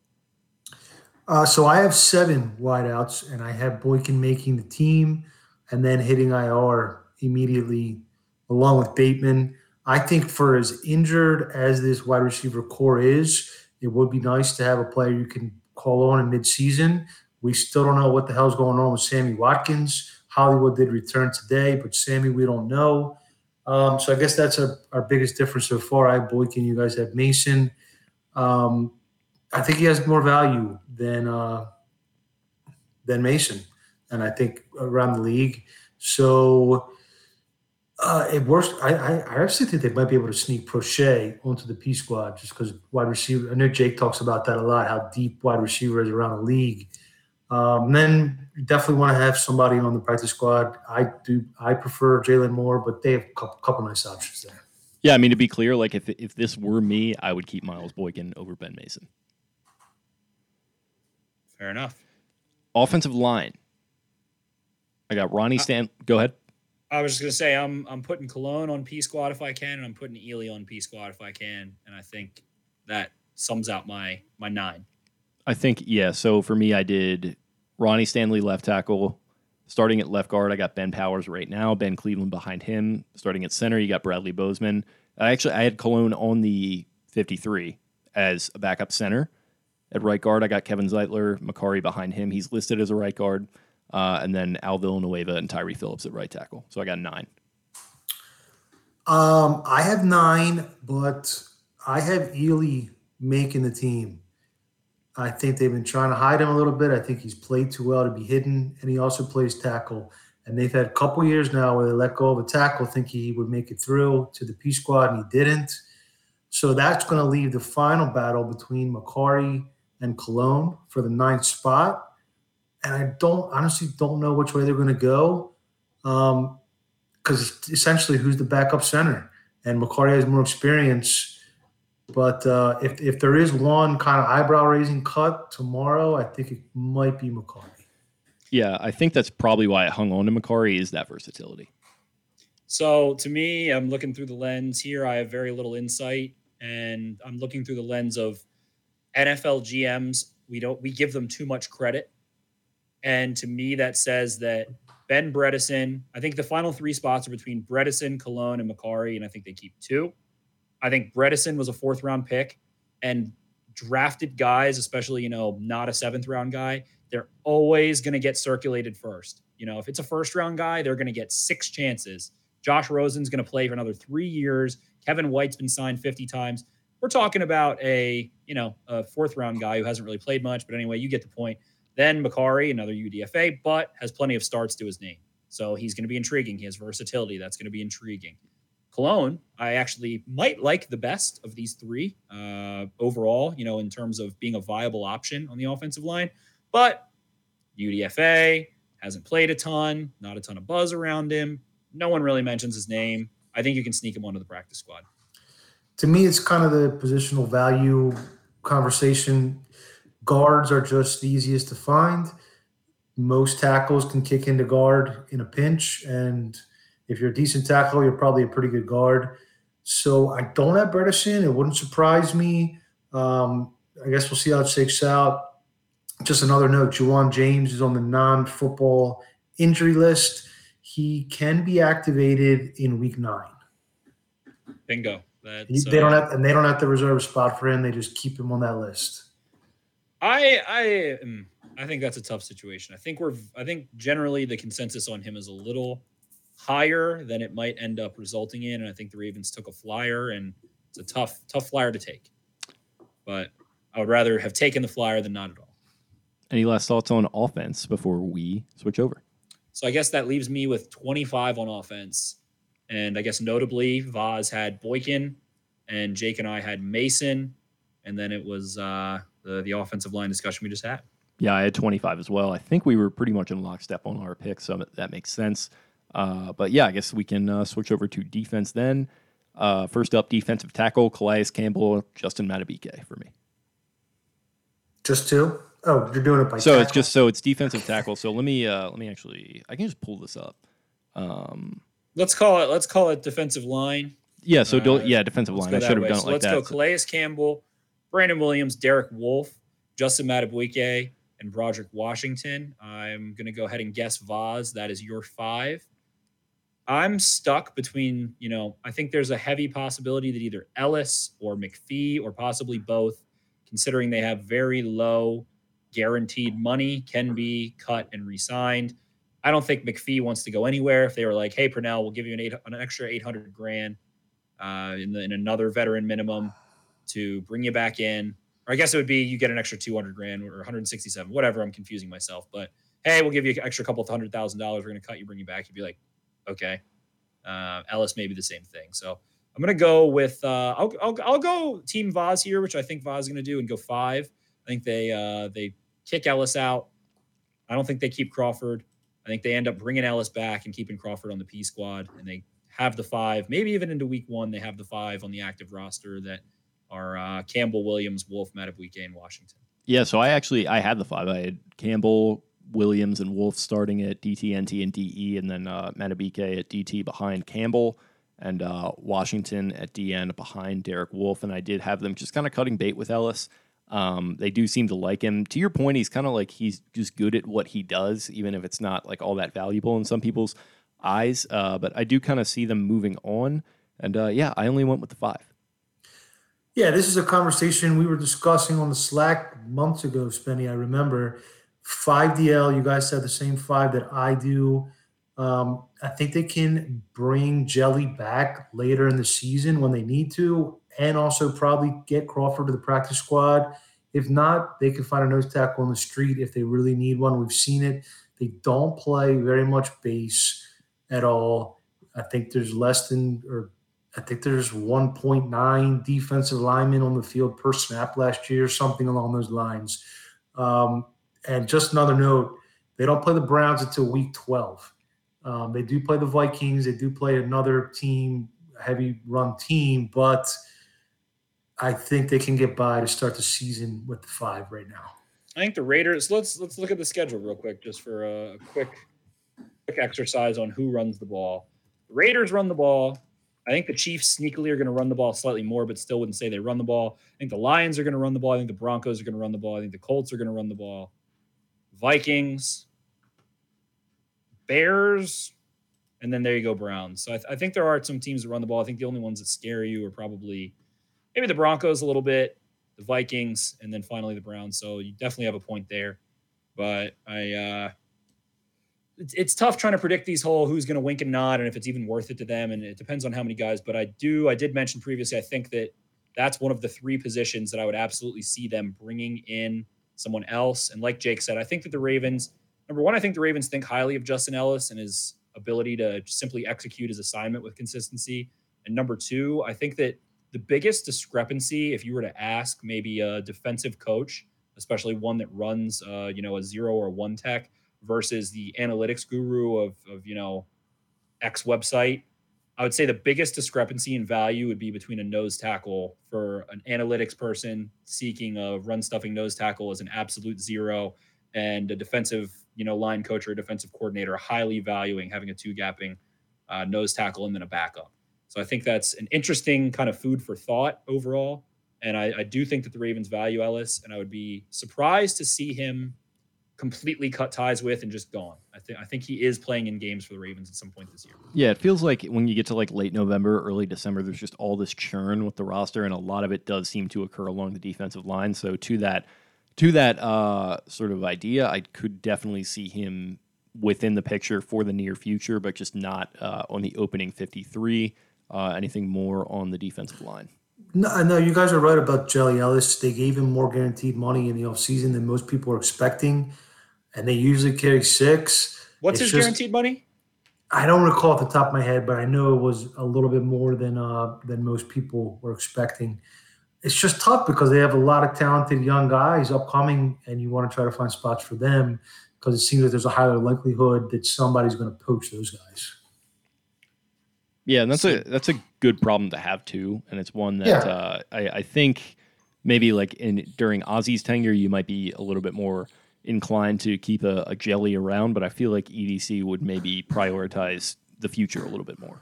Uh, so I have seven wideouts, and I have Boykin making the team and then hitting IR immediately along with Bateman. I think for as injured as this wide receiver corps is, it would be nice to have a player you can call on in midseason. We still don't know what the hell's going on with Sammy Watkins. Hollywood did return today, but Sammy, we don't know. Um, so I guess that's our, our biggest difference so far. I Boykin, you guys have Mason. Um, I think he has more value than uh, than Mason, and I think around the league. So uh, it works. I, I, I actually think they might be able to sneak Proche onto the P squad just because wide receiver. I know Jake talks about that a lot. How deep wide receiver is around the league. Um, then definitely want to have somebody on the practice squad. I do. I prefer Jalen Moore, but they have a couple, couple nice options there. Yeah, I mean to be clear, like if if this were me, I would keep Miles Boykin over Ben Mason. Fair enough. Offensive line. I got Ronnie uh, Stan. Go ahead. I was just gonna say I'm I'm putting Colon on P squad if I can, and I'm putting Ealy on P squad if I can, and I think that sums out my my nine. I think yeah. So for me, I did Ronnie Stanley left tackle. Starting at left guard, I got Ben Powers right now. Ben Cleveland behind him. Starting at center, you got Bradley Bozeman. I actually I had Colon on the 53 as a backup center. At right guard, I got Kevin Zeitler, Mekari behind him. He's listed as a right guard. Uh, and then Al Villanueva and Tyre Phillips at right tackle. So I got nine. Um, I have nine, but I have Ealy making the team. I think they've been trying to hide him a little bit. I think he's played too well to be hidden, and he also plays tackle. And they've had a couple years now where they let go of a tackle, thinking he would make it through to the P squad, and he didn't. So that's going to leave the final battle between Mekari and Colon for the ninth spot. And I don't honestly don't know which way they're going to go because um, essentially who's the backup center? And Mekari has more experience. But uh, if, if there is one kind of eyebrow raising cut tomorrow, I think it might be Mekari. Yeah, I think that's probably why it hung on to Mekari is that versatility. So to me, I'm looking through the lens here. I have very little insight, and I'm looking through the lens of NFL GMs. We don't we give them too much credit, and to me, that says that Ben Bredeson. I think the final three spots are between Bredeson, Colon, and Mekari, and I think they keep two. I think Bredeson was a fourth round pick, and drafted guys, especially you know not a seventh round guy, they're always going to get circulated first. You know, if it's a first round guy, they're going to get six chances. Josh Rosen's going to play for another three years. Kevin White's been signed 50 times. We're talking about a, you know, a fourth round guy who hasn't really played much, but anyway, you get the point. Then Mekari, another UDFA, but has plenty of starts to his name. So he's going to be intriguing. He has versatility. That's going to be intriguing. Colon, I actually might like the best of these three uh, overall, you know, in terms of being a viable option on the offensive line. But UDFA hasn't played a ton, not a ton of buzz around him. No one really mentions his name. I think you can sneak him onto the practice squad. To me, it's kind of the positional value conversation. Guards are just the easiest to find. Most tackles can kick into guard in a pinch. And if you're a decent tackle, you're probably a pretty good guard. So I don't have Bredeson. It wouldn't surprise me. Um, I guess we'll see how it shakes out. Just another note Ja'Wuan James is on the non football injury list. He can be activated in week nine. Bingo. That's, they don't uh, have, and they don't have to reserve a spot for him. They just keep him on that list. I I mm, I think that's a tough situation. I think we're I think generally the consensus on him is a little higher than it might end up resulting in, and I think the Ravens took a flyer, and it's a tough tough flyer to take. But I would rather have taken the flyer than not at all. Any last thoughts on offense before we switch over? So I guess that leaves me with 25 on offense. And I guess notably, Vas had Boykin and Jake and I had Mason. And then it was uh, the, the offensive line discussion we just had. Yeah, I had 25 as well. I think we were pretty much in lockstep on our picks, so that makes sense. Uh, but yeah, I guess we can uh, switch over to defense then. Uh, first up, defensive tackle, Calais Campbell, Justin Madubuike for me. Just two? Oh, you're doing it by So it's just so it's defensive tackle. So let me uh, let me actually I can just pull this up. Um, Let's call it let's call it defensive line. yeah, so do, Uh, yeah, defensive line. I should have way. done So it like let's that. go So- Calais Campbell, Brandon Williams, Derek Wolfe, Justin Madubuike, and Broderick Washington. I'm going to go ahead and guess Vas. That is your five. I'm stuck between, you know, I think there's a heavy possibility that either Ellis or McPhee or possibly both, considering they have very low guaranteed money, can be cut and re-signed. I don't think McPhee wants to go anywhere. If they were like, "Hey, Pernell, we'll give you an eight, an extra eight hundred grand uh, in, the, in another veteran minimum to bring you back in," or I guess it would be you get an extra two hundred grand or one hundred sixty-seven, whatever. I'm confusing myself, but hey, we'll give you an extra couple of hundred thousand dollars. We're going to cut you, bring you back. You'd be like, okay. Uh, Ellis may be the same thing. So I'm to go with uh, I'll, I'll I'll go Team Vas here, which I think Vas is to do, and go five. I think they uh, they kick Ellis out. I don't think they keep Crawford. I think they end up bringing Ellis back and keeping Crawford on the P squad, and they have the five. Maybe even into week one, they have the five on the active roster that are uh, Campbell, Williams, Wolfe, Madubuike, and Washington. Yeah, so I actually I had the five. I had Campbell, Williams, and Wolfe starting at DT, NT, and DE, and then uh, Madubuike at DT behind Campbell, and uh, Washington at DN behind Derek Wolfe. And I did have them just kind of cutting bait with Ellis. Um, they do seem to like him. To your point, he's kind of like he's just good at what he does, even if it's not like all that valuable in some people's eyes. Uh, but I do kind of see them moving on. And uh, yeah, I only went with the five. Yeah, this is a conversation we were discussing on the Slack months ago, Spenny. I remember five DL. You guys said the same five that I do. Um, I think they can bring Jelly back later in the season when they need to, and also probably get Crawford to the practice squad. If not, they can find a nose tackle on the street if they really need one. We've seen it. They don't play very much base at all. I think there's less than, or I think there's 1.9 defensive linemen on the field per snap last year, something along those lines. Um, and just another note, they don't play the Browns until week 12. Um, they do play the Vikings. They do play another team, heavy run team, but I think they can get by to start the season with the five right now. I think the Raiders. Let's let's look at the schedule real quick, just for a quick quick exercise on who runs the ball. The Raiders run the ball. I think the Chiefs sneakily are going to run the ball slightly more, but still wouldn't say they run the ball. I think the Lions are going to run the ball. I think the Broncos are going to run the ball. I think the Colts are going to run the ball. Vikings, Bears, and then there you go, Browns. So I, th- I think there are some teams that run the ball. I think the only ones that scare you are probably maybe the Broncos a little bit, the Vikings, and then finally the Browns. So you definitely have a point there. But I, uh, it's, it's tough trying to predict these whole who's going to wink and nod and if it's even worth it to them. And it depends on how many guys. But I do, I did mention previously, I think that that's one of the three positions that I would absolutely see them bringing in someone else. And like Jake said, I think that the Ravens, number one, I think the Ravens think highly of Justin Ellis and his ability to simply execute his assignment with consistency. And number two, I think that the biggest discrepancy, if you were to ask maybe a defensive coach, especially one that runs, uh, you know, a zero or one tech versus the analytics guru of, of, you know, X website, I would say the biggest discrepancy in value would be between a nose tackle for an analytics person seeking a run stuffing nose tackle as an absolute zero and a defensive, you know, line coach or defensive coordinator highly valuing having a two gapping uh, nose tackle and then a backup. So I think that's an interesting kind of food for thought overall. And I, I do think that the Ravens value Ellis, and I would be surprised to see him completely cut ties with and just gone. I think I think he is playing in games for the Ravens at some point this year. Yeah, it feels like when you get to like late November, early December, there's just all this churn with the roster, and a lot of it does seem to occur along the defensive line. So to that, to that uh, sort of idea, I could definitely see him within the picture for the near future, but just not uh, on the opening 53. Uh, anything more on the defensive line? No, no, you guys are right about Jelly Ellis. They gave him more guaranteed money in the offseason than most people are expecting and they usually carry six. What's it's his just, guaranteed money? I don't recall at the top of my head, but I know it was a little bit more than uh, than most people were expecting. It's just tough because they have a lot of talented young guys upcoming, and you want to try to find spots for them because it seems like there's a higher likelihood that somebody's going to poach those guys. Yeah, and that's a that's a good problem to have too, and it's one that yeah. uh, I, I think maybe like in during Ozzie's tenure, you might be a little bit more inclined to keep a, a, jelly around, but I feel like EDC would maybe prioritize the future a little bit more.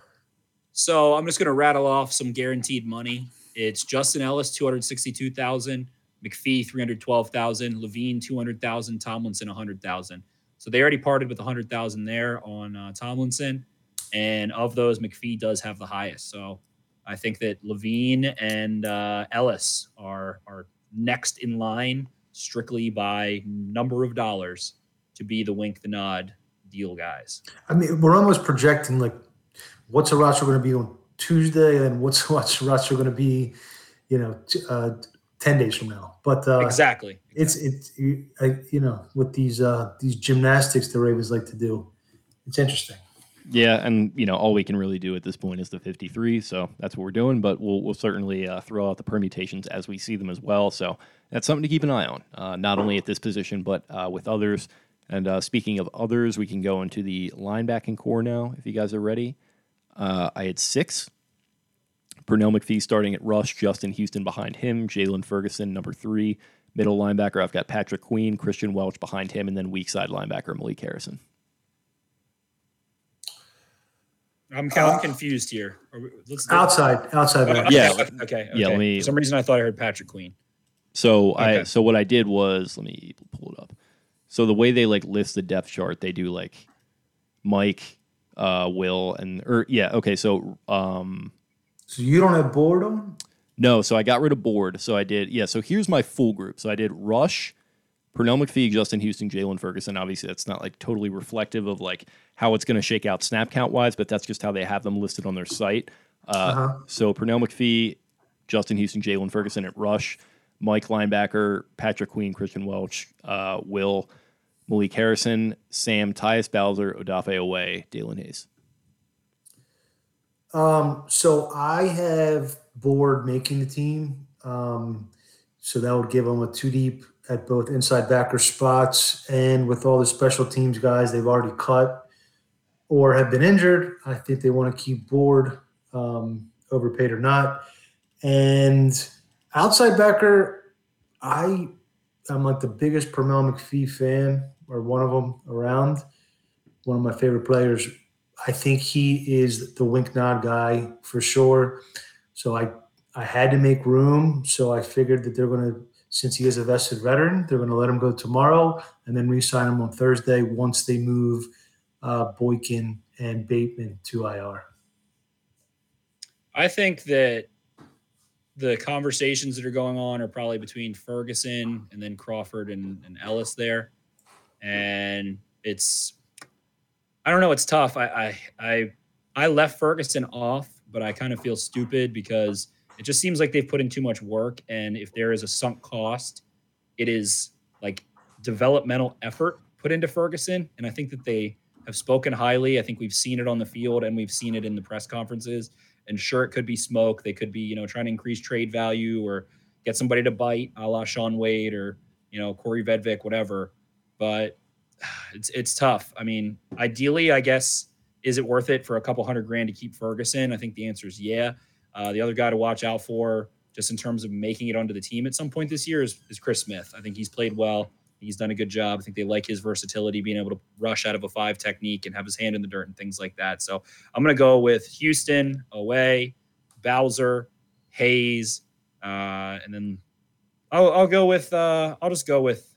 So I'm just going to rattle off some guaranteed money. It's Justin Ellis, 262,000, McPhee, 312,000, Levine, 200,000, Tomlinson, 100,000. So they already parted with 100,000 there on uh, Tomlinson. And of those, McPhee does have the highest. So I think that Levine and uh, Ellis are, are next in line strictly by number of dollars to be the wink the nod deal guys. I mean, we're almost projecting like what's a roster going to be on Tuesday and what's what's roster going to be, you know, t- uh, ten days from now. But uh, exactly, it's it's you, you know with these uh, these gymnastics the Ravens like to do, it's interesting. Yeah, and you know all we can really do at this point is the 53, so that's what we're doing. But we'll we'll certainly uh, throw out the permutations as we see them as well. So that's something to keep an eye on, uh, not only at this position but uh, with others. And uh, speaking of others, we can go into the linebacking corps now if you guys are ready. Uh, I had six. Pernell McPhee starting at rush, Justin Houston behind him, Jaylon Ferguson number three. Middle linebacker, I've got Patrick Queen, Christian Welch behind him, and then weak side linebacker Malik Harrison. I'm, kind of confused here. Let's outside, outside. Okay. Yeah. Okay. okay. Yeah. Let me. For some reason, I thought I heard Patrick Queen. So okay. I so what I did was let me pull it up. So the way they like list the depth chart, they do like Mike, uh, Will, and or yeah. Okay. So um. So you don't have boredom. No. So I got rid of board. So I did yeah. So here's my full group. So I did Rush, Pernell McPhee, Justin Houston, Jaylon Ferguson. Obviously, that's not like totally reflective of like how it's going to shake out snap count wise, but that's just how they have them listed on their site. Uh, uh-huh. So Pernell McPhee, Justin Houston, Jaylon Ferguson at rush, Mike linebacker, Patrick Queen, Christian Welch, uh, Will, Malik Harrison, Sam, Tyus Bowser, Odafe Oweh, Daelin Hayes. Um, so I have Board making the team. Um, so that would give them a two deep at both inside backer spots and with all the special teams guys they've already cut or have been injured. I think they want to keep Board, um, overpaid or not. And outside backer, I I'm like the biggest Pernell McPhee fan or one of them around. One of my favorite players. I think he is the wink nod guy for sure. So I I had to make room. So I figured that they're going to since he is a vested veteran, they're going to let him go tomorrow and then re-sign him on Thursday once they move uh, Boykin and Bateman to IR. I think that the conversations that are going on are probably between Ferguson and then Crawford and, and Ellis there, and it's I don't know. It's tough. I I I, I left Ferguson off, but I kind of feel stupid because it just seems like they've put in too much work. And if there is a sunk cost, it is like developmental effort put into Ferguson. And I think that they have spoken highly. I think we've seen it on the field and we've seen it in the press conferences. And sure, it could be smoke. They could be, you know, trying to increase trade value or get somebody to bite, a la Shaun Wade or, you know, Kaare Vedvik, whatever. But it's it's tough. I mean, ideally, I guess, is it worth it for a couple hundred grand to keep Ferguson? I think the answer is yeah. Uh, the other guy to watch out for, just in terms of making it onto the team at some point this year, is, is Chris Smith. I think he's played well. He's done a good job. I think they like his versatility, being able to rush out of a five technique and have his hand in the dirt and things like that. So I'm going to go with Houston, Oweh, Bowser, Hayes, uh, and then I'll, I'll go with uh, I'll just go with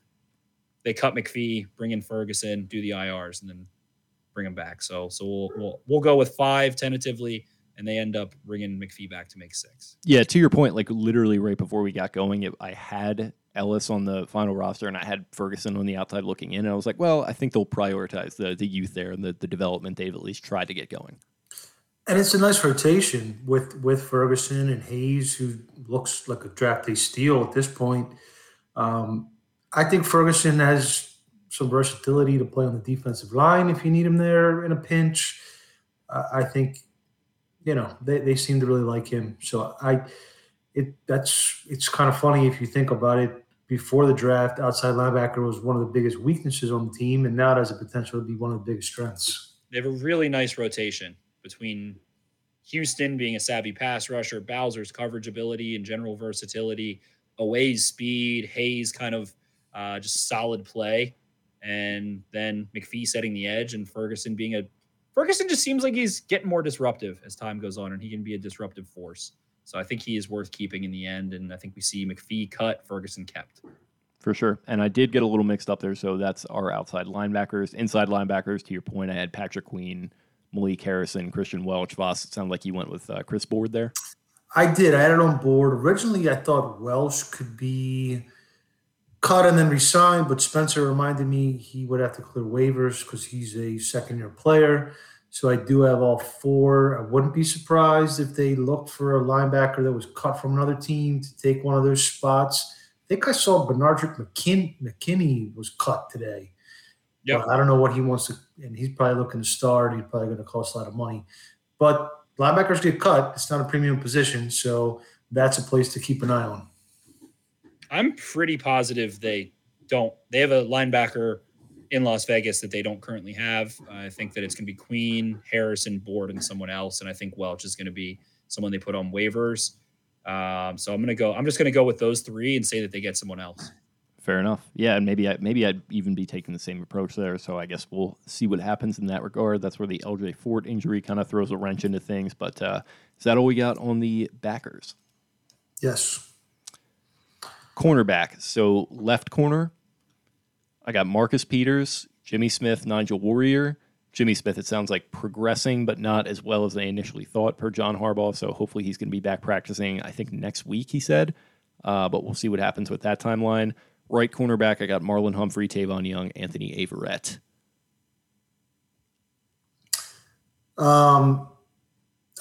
they cut McPhee, bring in Ferguson, do the IRs, and then bring him back. So so we'll we'll, we'll go with five tentatively, and they end up bringing McPhee back to make six. Yeah, to your point, like literally right before we got going, it, I had Ellis on the final roster and I had Ferguson on the outside looking in. And I was like, well, I think they'll prioritize the the youth there and the, the development they've at least tried to get going. And it's a nice rotation with with Ferguson and Hayes, who looks like a draft day steal at this point. Um, I think Ferguson has some versatility to play on the defensive line if you need him there in a pinch. Uh, I think, you know, they, they seem to really like him. So I, it that's it's kind of funny if you think about it. Before the draft, outside linebacker was one of the biggest weaknesses on the team, and now it has a potential to be one of the biggest strengths. They have a really nice rotation between Houston being a savvy pass rusher, Bowser's coverage ability and general versatility, Oweh's speed, Hayes kind of uh, just solid play, and then McPhee setting the edge and Ferguson being a Ferguson just seems like he's getting more disruptive as time goes on, and he can be a disruptive force. So I think he is worth keeping in the end, and I think we see McPhee cut, Ferguson kept. For sure. And I did get a little mixed up there. So that's our outside linebackers. Inside linebackers, to your point, I had Patrick Queen, Malik Harrison, Christian Welch. Vas, it sounded like you went with uh, Chris Board there. I did. I had it on board. Originally, I thought Welch could be cut and then resigned, but Spencer reminded me he would have to clear waivers because he's a second year player. So I do have all four. I wouldn't be surprised if they looked for a linebacker that was cut from another team to take one of those spots. I think I saw Benardrick McKin- McKinney was cut today. Yeah, I don't know what he wants to, and he's probably looking to start. He's probably going to cost a lot of money. But linebackers get cut. It's not a premium position, so that's a place to keep an eye on. I'm pretty positive they don't. They have a linebacker in Las Vegas that they don't currently have. I think that it's going to be Queen, Harrison, Board, and someone else. And I think Welch is going to be someone they put on waivers. Um, so I'm going to go. I'm just going to go with those three and say that they get someone else. Fair enough. Yeah, and maybe I, maybe I'd even be taking the same approach there. So I guess we'll see what happens in that regard. That's where the LJ Fort injury kind of throws a wrench into things. But uh, is that all we got on the backers? Yes. Cornerback. So left corner, I got Marcus Peters, Jimmy Smith, Nigel Warrior. Jimmy Smith, it sounds like progressing, but not as well as they initially thought per John Harbaugh. So hopefully he's going to be back practicing, I think, next week, he said. Uh, but we'll see what happens with that timeline. Right cornerback, I got Marlon Humphrey, Tavon Young, Anthony Averett. Um,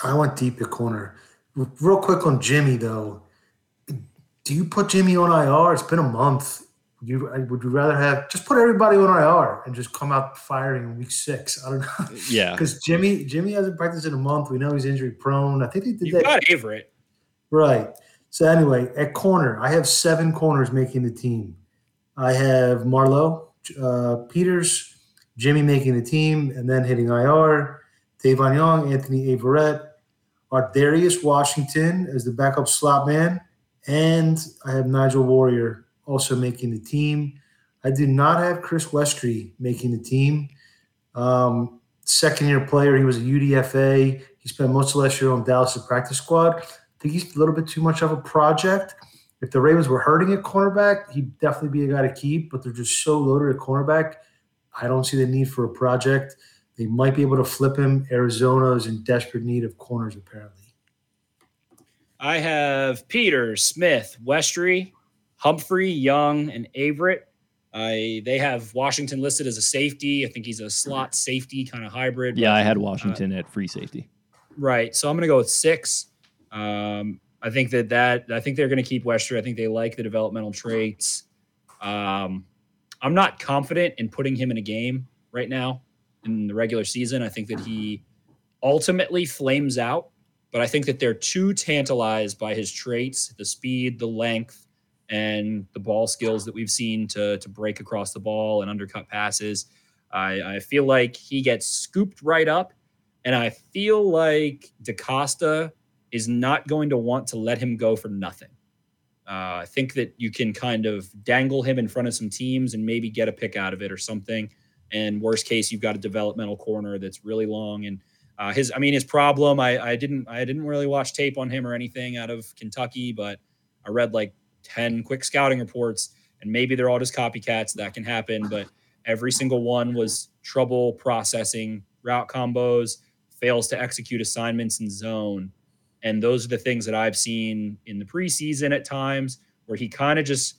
I went deep at corner. Real quick on Jimmy, though. Do you put Jimmy on IR? It's been a month. You would you rather have just put everybody on IR and just come out firing in week six? I don't know. Yeah, because Jimmy Jimmy hasn't practiced in a month. We know he's injury prone. I think he did You that. got Averett. Right. So anyway, at corner, I have seven corners making the team. I have Marlowe, uh, Peters, Jimmy making the team, and then hitting IR. Tavon Young, Anthony Averett, Ar'Darius Washington as the backup slot man, and I have Nigel Warrior also making the team. I do not have Chris Westry making the team. Um, second year player, he was a UDFA. He spent most of last year on Dallas' practice squad. I think he's a little bit too much of a project. If the Ravens were hurting at cornerback, he'd definitely be a guy to keep, but they're just so loaded at cornerback. I don't see the need for a project. They might be able to flip him. Arizona is in desperate need of corners, apparently. I have Peter, Smith, Westry, Humphrey, Young, and Averett. I they have Washington listed as a safety. I think he's a slot safety kind of hybrid. yeah, I had Washington at free safety. Right. So I'm going to go with six. Um, I think that that I think they're going to keep Westry. I think they like the developmental traits. Um, I'm not confident in putting him in a game right now in the regular season. I think that he ultimately flames out, but I think that they're too tantalized by his traits, the speed, the length, and the ball skills that we've seen to to break across the ball and undercut passes. I, I feel like he gets scooped right up and I feel like DeCosta is not going to want to let him go for nothing. Uh, I think that you can kind of dangle him in front of some teams and maybe get a pick out of it or something. And worst case, you've got a developmental corner that's really long. And uh, his, I mean, his problem. I, I didn't, I didn't really watch tape on him or anything out of Kentucky, but I read like ten quick scouting reports, and maybe they're all just copycats. That can happen, but every single one was trouble processing route combos, fails to execute assignments in zone. And those are the things that I've seen in the preseason at times where he kind of just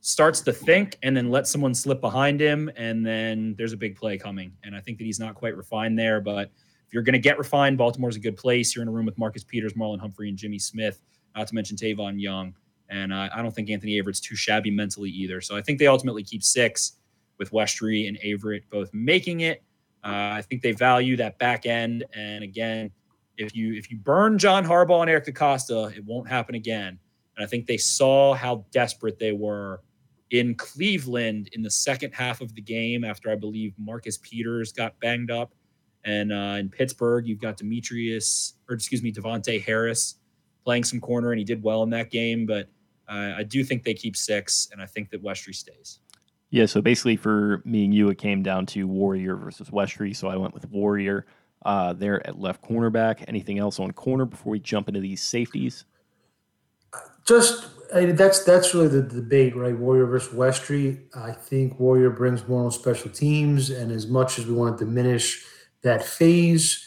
starts to think and then lets someone slip behind him. And then there's a big play coming. And I think that he's not quite refined there. But you're going to get refined, Baltimore's a good place. You're in a room with Marcus Peters, Marlon Humphrey, and Jimmy Smith, not to mention Tavon Young. And uh, I don't think Anthony Averett's too shabby mentally either. So I think they ultimately keep six with Westry and Averett both making it. Uh, I think they value that back end. And again, if you if you burn John Harbaugh and Eric DeCosta, it won't happen again. And I think they saw how desperate they were in Cleveland in the second half of the game after I believe Marcus Peters got banged up. And uh, in Pittsburgh, you've got Demetrius, or excuse me, Davontae Harris playing some corner, and he did well in that game. But uh, I do think they keep six, and I think that Westry stays. Yeah, so basically for me and you, it came down to Warrior versus Westry. So I went with Warrior uh, there at left cornerback. Anything else on corner before we jump into these safeties? Just that's that's really the debate, right? Warrior versus Westry. I think Warrior brings more on special teams, and as much as we want to diminish that phase,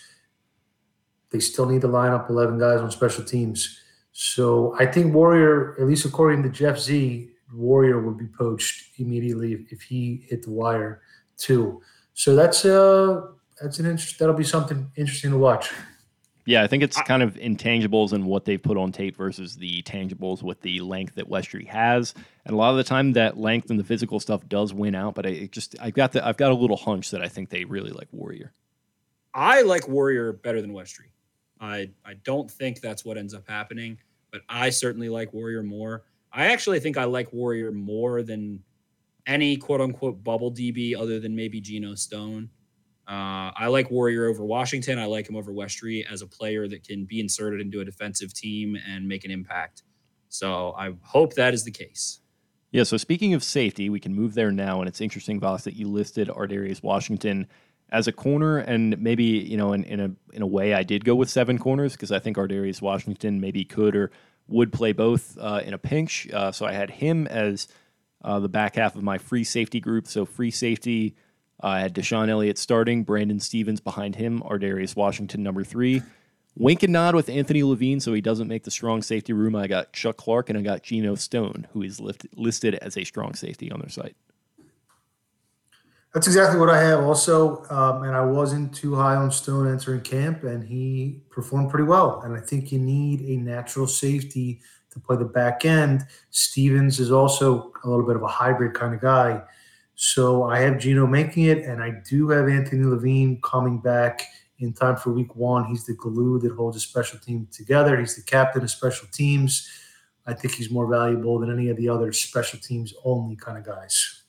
they still need to line up eleven guys on special teams. So I think Warrior, at least according to Jeff Z, Warrior would be poached immediately if, if he hit the wire too. So that's uh that's an interest. That'll be something interesting to watch. Yeah, I think it's kind of intangibles and what they've put on tape versus the tangibles with the length that Westry has. And a lot of the time, that length and the physical stuff does win out. But I just I've got the I've got a little hunch that I think they really like Warrior. I like Warrior better than Westry. I I don't think that's what ends up happening, but I certainly like Warrior more. I actually think I like Warrior more than any quote unquote bubble DB other than maybe Geno Stone. Uh, I like Warrior over Washington. I like him over Westry as a player that can be inserted into a defensive team and make an impact. So I hope that is the case. Yeah. So speaking of safety, we can move there now, and it's interesting, Vas, that you listed Ar'Darius Washington as a corner, and maybe you know, in, in a in a way, I did go with seven corners because I think Ar'Darius Washington maybe could or would play both uh, in a pinch. Uh, so I had him as uh, the back half of my free safety group. So free safety, I had DeShon Elliott starting, Brandon Stephens behind him, Ar'Darius Washington number three. Wink and nod with Anthony Levine so he doesn't make the strong safety room. I got Chuck Clark and I got Geno Stone, who is lift, listed as a strong safety on their site. That's exactly what I have also. Um, and I wasn't too high on Stone entering camp, and he performed pretty well. And I think you need a natural safety to play the back end. Stephens is also a little bit of a hybrid kind of guy. So I have Geno making it, and I do have Anthony Levine coming back in time for week one. He's the glue that holds a special team together. He's the captain of special teams. I think he's more valuable than any of the other special teams only kind of guys.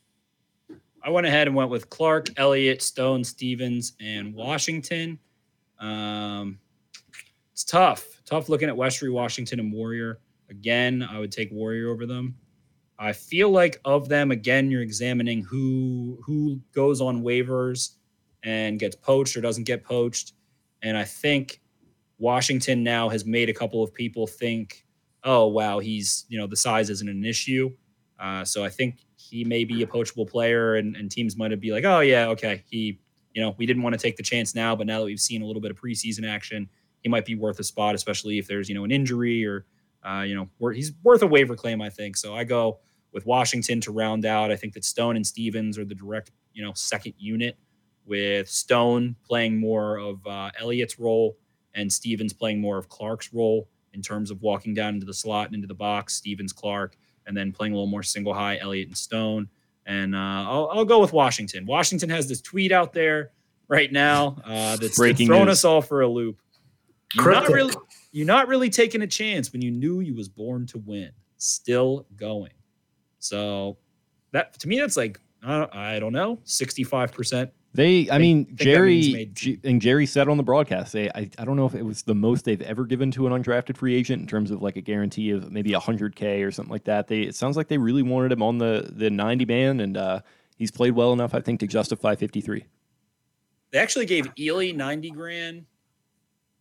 I went ahead and went with Clark, Elliott, Stone, Stephens, and Washington. Um, it's tough. Tough looking at Westry, Washington, and Warrior. Again, I would take Warrior over them. I feel like of them, again, you're examining who who goes on waivers and gets poached or doesn't get poached. And I think Washington now has made a couple of people think, oh wow, he's you know the size isn't an issue. Uh, so I think he may be a poachable player, and, and teams might be like, oh yeah, okay, he, you know, we didn't want to take the chance now, but now that we've seen a little bit of preseason action, he might be worth a spot, especially if there's you know an injury or, uh, you know, he's worth a waiver claim, I think. So I go with Washington to round out. I think that Stone and Stephens are the direct, you know, second unit, with Stone playing more of uh, Elliott's role and Stephens playing more of Clark's role in terms of walking down into the slot and into the box. Stephens, Clark and then playing a little more single high, Elliott and Stone. And uh, I'll, I'll, go with Washington. Washington has this tweet out there right now uh, that's Breaking thrown us all for a loop. You're not really, you're not really taking a chance when you knew you was born to win. Still going. So that to me, that's like I don't know, sixty five percent they, I mean, Jerry and Jerry said on the broadcast, they, I, I don't know if it was the most they've ever given to an undrafted free agent in terms of like a guarantee of maybe hundred k or something like that. They, it sounds like they really wanted him on the the ninety man, and uh, he's played well enough, I think, to justify fifty three. They actually gave Ealy ninety grand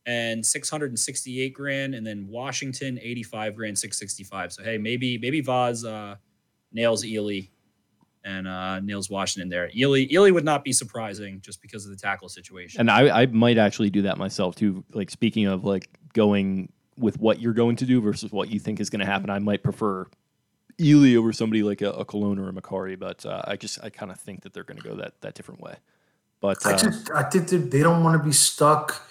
and six hundred and sixty eight grand, and then Washington eighty five grand, six sixty five. So hey, maybe maybe Vas uh, nails Ealy and uh, nails Washington there. Ealy Ealy would not be surprising just because of the tackle situation. And I, I might actually do that myself too. Like speaking of like going with what you're going to do versus what you think is going to happen, I might prefer Ealy over somebody like a, a Colon or a Mekari, but uh, I just I kind of think that they're going to go that that different way. But uh, I just I think that they don't want to be stuck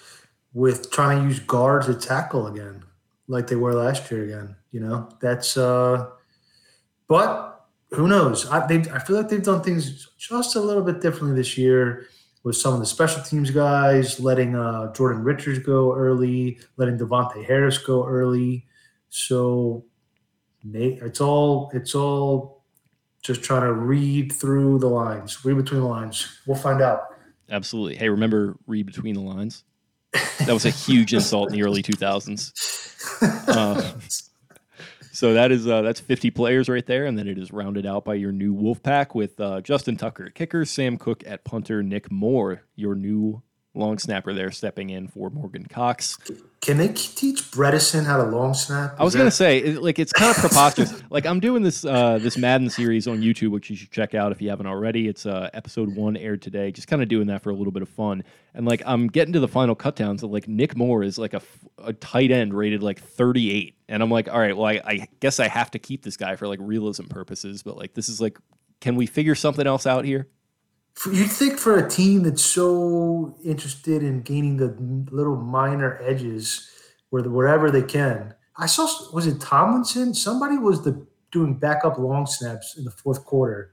with trying to use guards to tackle again, like they were last year again. You know, that's uh but who knows? I they I feel like they've done things just a little bit differently this year with some of the special teams guys, letting uh, Jordan Richards go early, letting Davontae Harris go early. So it's all it's all just trying to read through the lines, read between the lines. We'll find out. Absolutely. Hey, remember read between the lines? That was a huge insult in the early 2000s. Uh, so that is uh, that's 50 players right there, and then it is rounded out by your new Wolf Pack with uh, Justin Tucker, at kicker, Sam Koch at punter, Nick Moore, your new long snapper there, stepping in for Morgan Cox. Can they teach Bredeson how to long snap? Is I was that- gonna say, it- like, it's kind of preposterous. like, I'm doing this uh, this Madden series on YouTube, which you should check out if you haven't already. It's uh, episode one aired today. Just kind of doing that for a little bit of fun. And like, I'm getting to the final cut downs. And like, Nick Moore is like a, a tight end rated like 38, and I'm like, all right, well, I, I guess I have to keep this guy for like realism purposes. But like, this is like, can we figure something else out here? You'd think for a team that's so interested in gaining the little minor edges where wherever they can. I saw was it Tomlinson? Somebody was the doing backup long snaps in the fourth quarter.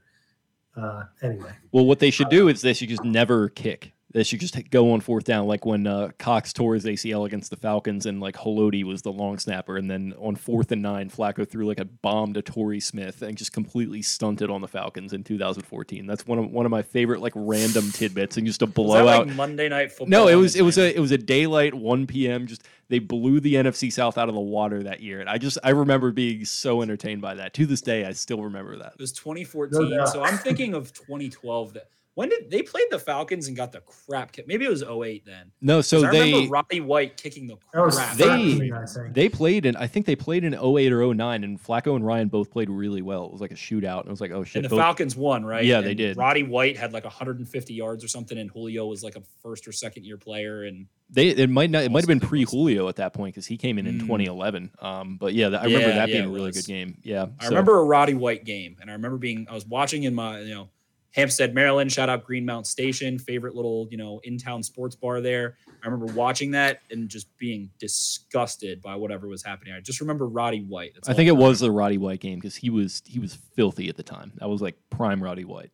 Uh, anyway, Well, what they should do is they should just never kick. They should just go on fourth down, like when uh, Cox tore his ACL against the Falcons, and like Haloti was the long snapper, and then on fourth and nine, Flacco threw like a bomb to Torrey Smith and just completely stunted on the Falcons in 2014. That's one of one of my favorite like random tidbits, and just a Was that blowout. like Monday night football? no, it was it was a it was a daylight 1 p.m. Just they blew the NFC South out of the water that year, and I just I remember being so entertained by that. To this day, I still remember that. It was 2014. No doubt. so I'm thinking of 2012. That when did they played the Falcons and got the crap kicked? Maybe it was 08 then. No, so I they remember Roddy White kicking the that was crap. They- out of the 13, I Raiders. think. They played in, I think they played in 08 or 09, and Flacco and Ryan both played really well. It was like a shootout. And it was like, oh shit. and the both- Falcons won, right? Yeah, they did. Roddy White had like 150 yards or something, and Julio was like a first or second year player. And they it might not it might have been pre Julio at that point because he came in in Mm. 2011. Um, but yeah, I remember Yeah, that yeah, being a really was. good game. Yeah, I so- remember a Roddy White game, and I remember being I was watching in my you know Hampstead, Maryland. Shout out Greenmount Station, favorite little you know in town sports bar there. I remember watching that and just being disgusted by whatever was happening. I just remember Roddy White. I think it was the Roddy White game because he was he was filthy at the time. That was like prime Roddy White.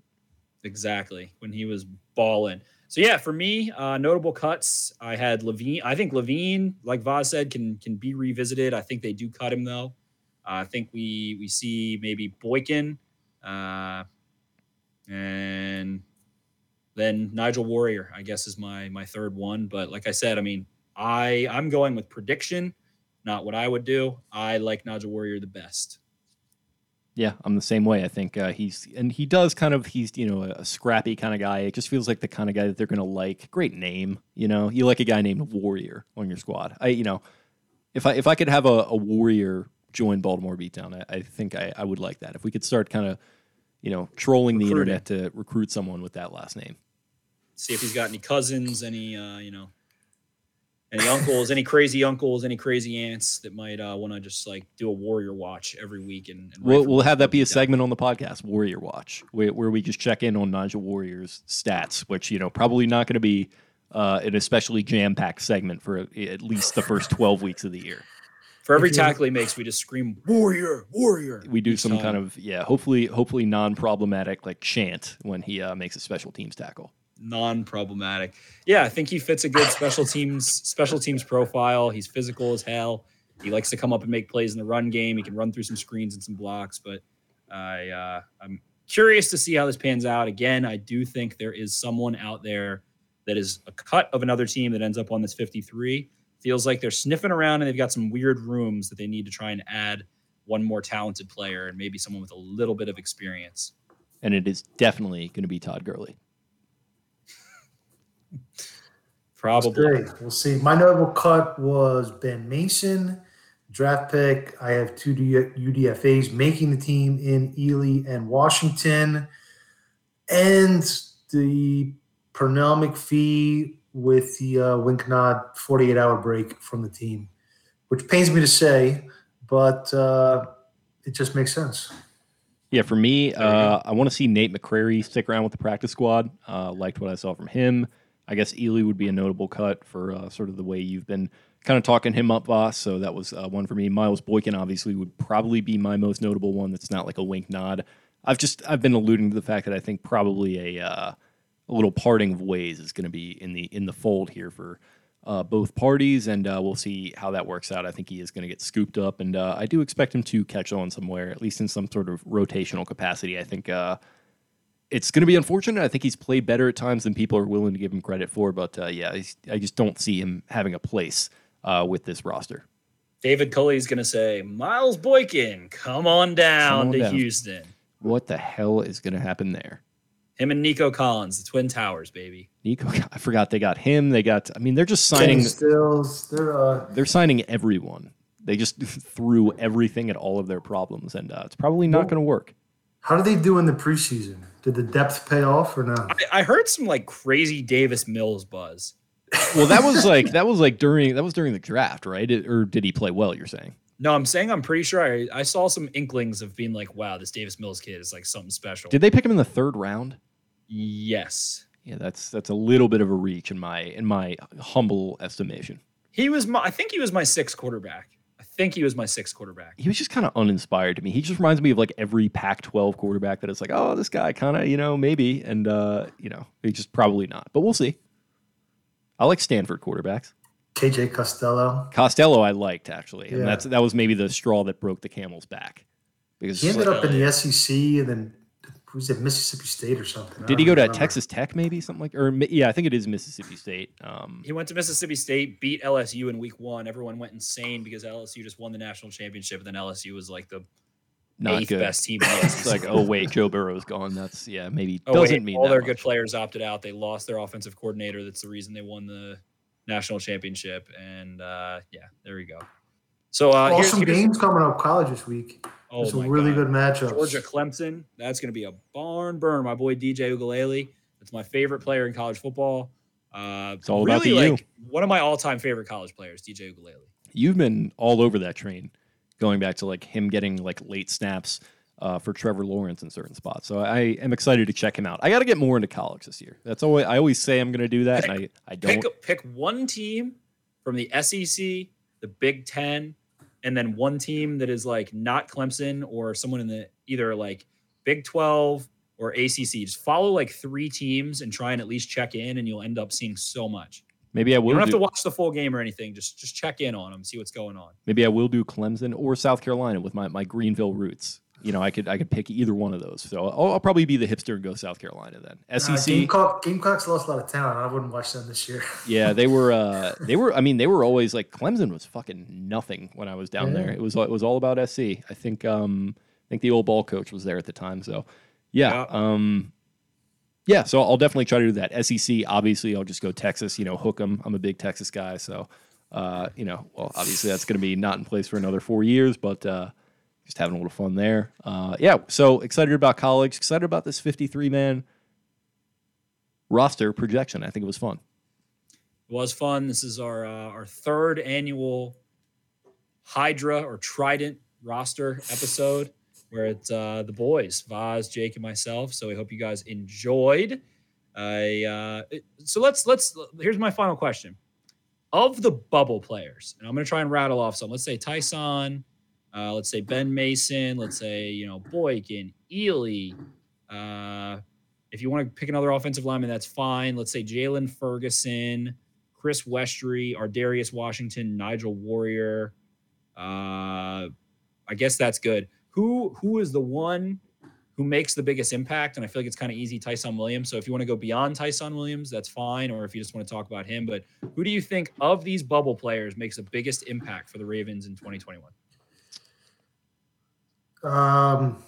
exactly when he was balling. So yeah, for me, uh, notable cuts. I had Levine. I think Levine, like Vas said, can can be revisited. I think they do cut him though. Uh, I think we we see maybe Boykin, uh, and then Nigel Warrior. I guess is my my third one. But like I said, I mean, I I'm going with prediction, not what I would do. I like Nigel Warrior the best. Yeah, I'm the same way. I think uh, he's and he does kind of he's you know a, scrappy kind of guy. It just feels like the kind of guy that they're gonna like. Great name, you know. You like a guy named Warrior on your squad. I you know, if I if I could have a, a Warrior join Baltimore beatdown, I, I think I, I would like that. If we could start kind of you know trolling the internet to recruit someone with that last name. see if he's got any cousins, any uh, you know, any uncles, any crazy uncles, any crazy aunts that might uh, want to just like do a warrior watch every week and, and We'll, we'll have that be a Beatdown. segment on the podcast, Warrior Watch, where, where we just check in on Nigel Warrior's stats, which, you know, probably not going to be uh, an especially jam packed segment for at least the first 12 weeks of the year. For every tackle he makes, we just scream warrior, warrior. We do each some kind of, yeah, hopefully, hopefully non problematic like chant when he uh, makes a special teams tackle. non-problematic. Yeah, I think he fits a good special teams special teams profile. He's physical as hell. He likes to come up and make plays in the run game. He can run through some screens and some blocks. But I uh, I'm curious to see how this pans out. Again, I do think there is someone out there that is a cut of another team that ends up on this 53. Feels like they're sniffing around and they've got some weird rooms that they need to try and add one more talented player and maybe someone with a little bit of experience. And it is definitely going to be Todd Gurley. Probably. We'll see. My notable cut was Ben Mason. draft pick. I have two UDFAs making the team in Ealy and Washington. And the Pernell McPhee with the uh, Wincknod 48 hour break from the team, which pains me to say, but uh, it just makes sense. Yeah, for me, uh, I want to see Nate McCrary stick around with the practice squad. Uh, liked what I saw from him. I guess Ealy would be a notable cut for uh, sort of the way you've been kind of talking him up, boss. So that was uh, one for me. Miles Boykin obviously would probably be my most notable one. That's not like a wink nod. I've just I've been alluding to the fact that I think probably a uh, a little parting of ways is going to be in the in the fold here for uh, both parties, and uh, we'll see how that works out. I think he is going to get scooped up, and uh, I do expect him to catch on somewhere, at least in some sort of rotational capacity. I think uh, it's going to be unfortunate. I think he's played better at times than people are willing to give him credit for, but uh, yeah, I just don't see him having a place uh, with this roster. David Culley is going to say, Miles Boykin, come on down come on to down. Houston. What the hell is going to happen there? Him and Nico Collins, the Twin Towers, baby. Nico, I forgot they got him. They got. I mean, they're just signing. Stills, they're uh, they're signing everyone. They just threw everything at all of their problems, and uh, it's probably not going to work. How do they do in the preseason? Did the depth pay off or not? I, I heard some like crazy Davis Mills buzz. well, that was like that was like during that was during the draft, right? It, or did he play well? You're saying? No, I'm saying I'm pretty sure I, I saw some inklings of being like, wow, this Davis Mills kid is like something special. Did they pick him in the third round? Yes. Yeah, that's that's a little bit of a reach in my in my humble estimation. He was my I think he was my sixth quarterback. I think he was my sixth quarterback. He was just kind of uninspired to me. He just reminds me of like every Pac-12 quarterback that is like, oh, this guy kind of, you know, maybe, and uh, you know, he just probably not. But we'll see. I like Stanford quarterbacks. KJ Costello. Costello, I liked actually, and that's that was maybe the straw that broke the camel's back because he ended like, up in the SEC and then was at Mississippi State or something? Did he go to remember. Texas Tech maybe something like or yeah I think it is Mississippi State. Um, he went to Mississippi State, beat LSU in week one. Everyone went insane because LSU just won the national championship, and then LSU was like the not eighth good. best team. it's like oh wait, Joe Burrow's gone. That's yeah maybe oh, doesn't wait, mean all their much. good players opted out. They lost their offensive coordinator. That's the reason they won the national championship. And uh, yeah, there we go. So uh, awesome here's, here's, games coming up college this week. Oh, it's a really God. good matchup. Georgia Clemson. That's going to be a barn burn. My boy DJ Uiagalelei. That's my favorite player in college football. Uh, it's all really about the like U. one of my all-time favorite college players, DJ Uiagalelei. You've been all over that train, going back to like him getting like late snaps uh, for Trevor Lawrence in certain spots. So I am excited to check him out. I got to get more into college this year. That's always I always say I'm going to do that, pick, and I I don't pick, pick one team from the SEC, the Big Ten, and then one team that is like not Clemson or someone in the either like Big 12 or ACC. Just follow like three teams and try and at least check in, and you'll end up seeing so much. Maybe I will. You don't have to watch the full game or anything. Just just check in on them, see what's going on. Maybe I will do Clemson or South Carolina with my, my Greenville roots. You know, I could I could pick either one of those. So I'll, I'll probably be the hipster and go South Carolina then. SEC. Uh, Gamecock, Gamecocks lost a lot of talent. I wouldn't watch them this year. yeah, they were. Uh, they were. I mean, they were always like Clemson was fucking nothing when I was down yeah. there. It was it was all about SC. I think um I think the old ball coach was there at the time. So yeah. yeah. Um, yeah, so I'll definitely try to do that. SEC, obviously, I'll just go Texas. You know, hook them. I'm a big Texas guy, so uh, you know, well, obviously that's going to be not in place for another four years, but uh, just having a little fun there. Uh, yeah, so excited about college. Excited about this 53 man roster projection. I think it was fun. It was fun. This is our uh, our third annual Hydra or Trident roster episode where it's uh, the boys, Vas, Jake, and myself. So I hope you guys enjoyed. I uh, so let's let's here's my final question. Of the bubble players, and I'm going to try and rattle off some. Let's say Ty'Son, uh, let's say Ben Mason, let's say you know Boykin, Ealy. Uh, if you want to pick another offensive lineman, that's fine. Let's say Jaylon Ferguson, Chris Westry, Darius Washington, Nigel Warrior. Uh, I guess that's good who who is the one who makes the biggest impact? And I feel like it's kind of easy, Ty'Son Williams. So if you want to go beyond Ty'Son Williams, that's fine. Or if you just want to talk about him, but who do you think of these bubble players makes the biggest impact for the Ravens in 2021? Um,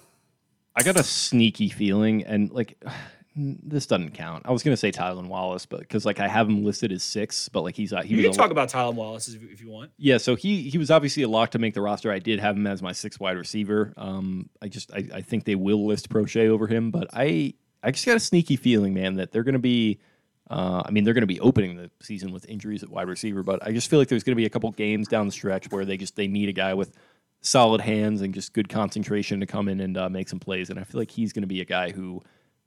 I got a sneaky feeling, and like this doesn't count. I was gonna say Tylan Wallace, but because like I have him listed as six, but like he's uh, he You was can a- talk about Tylan Wallace if, if you want. yeah, so he he was obviously a lock to make the roster. I did have him as my sixth wide receiver. Um, I just I, I think they will list Proche over him, but I I just got a sneaky feeling, man, that they're going to be. Uh, I mean, they're going to be opening the season with injuries at wide receiver, but I just feel like there's going to be a couple games down the stretch where they just they need a guy with solid hands and just good concentration to come in and uh, make some plays. And I feel like he's going to be a guy who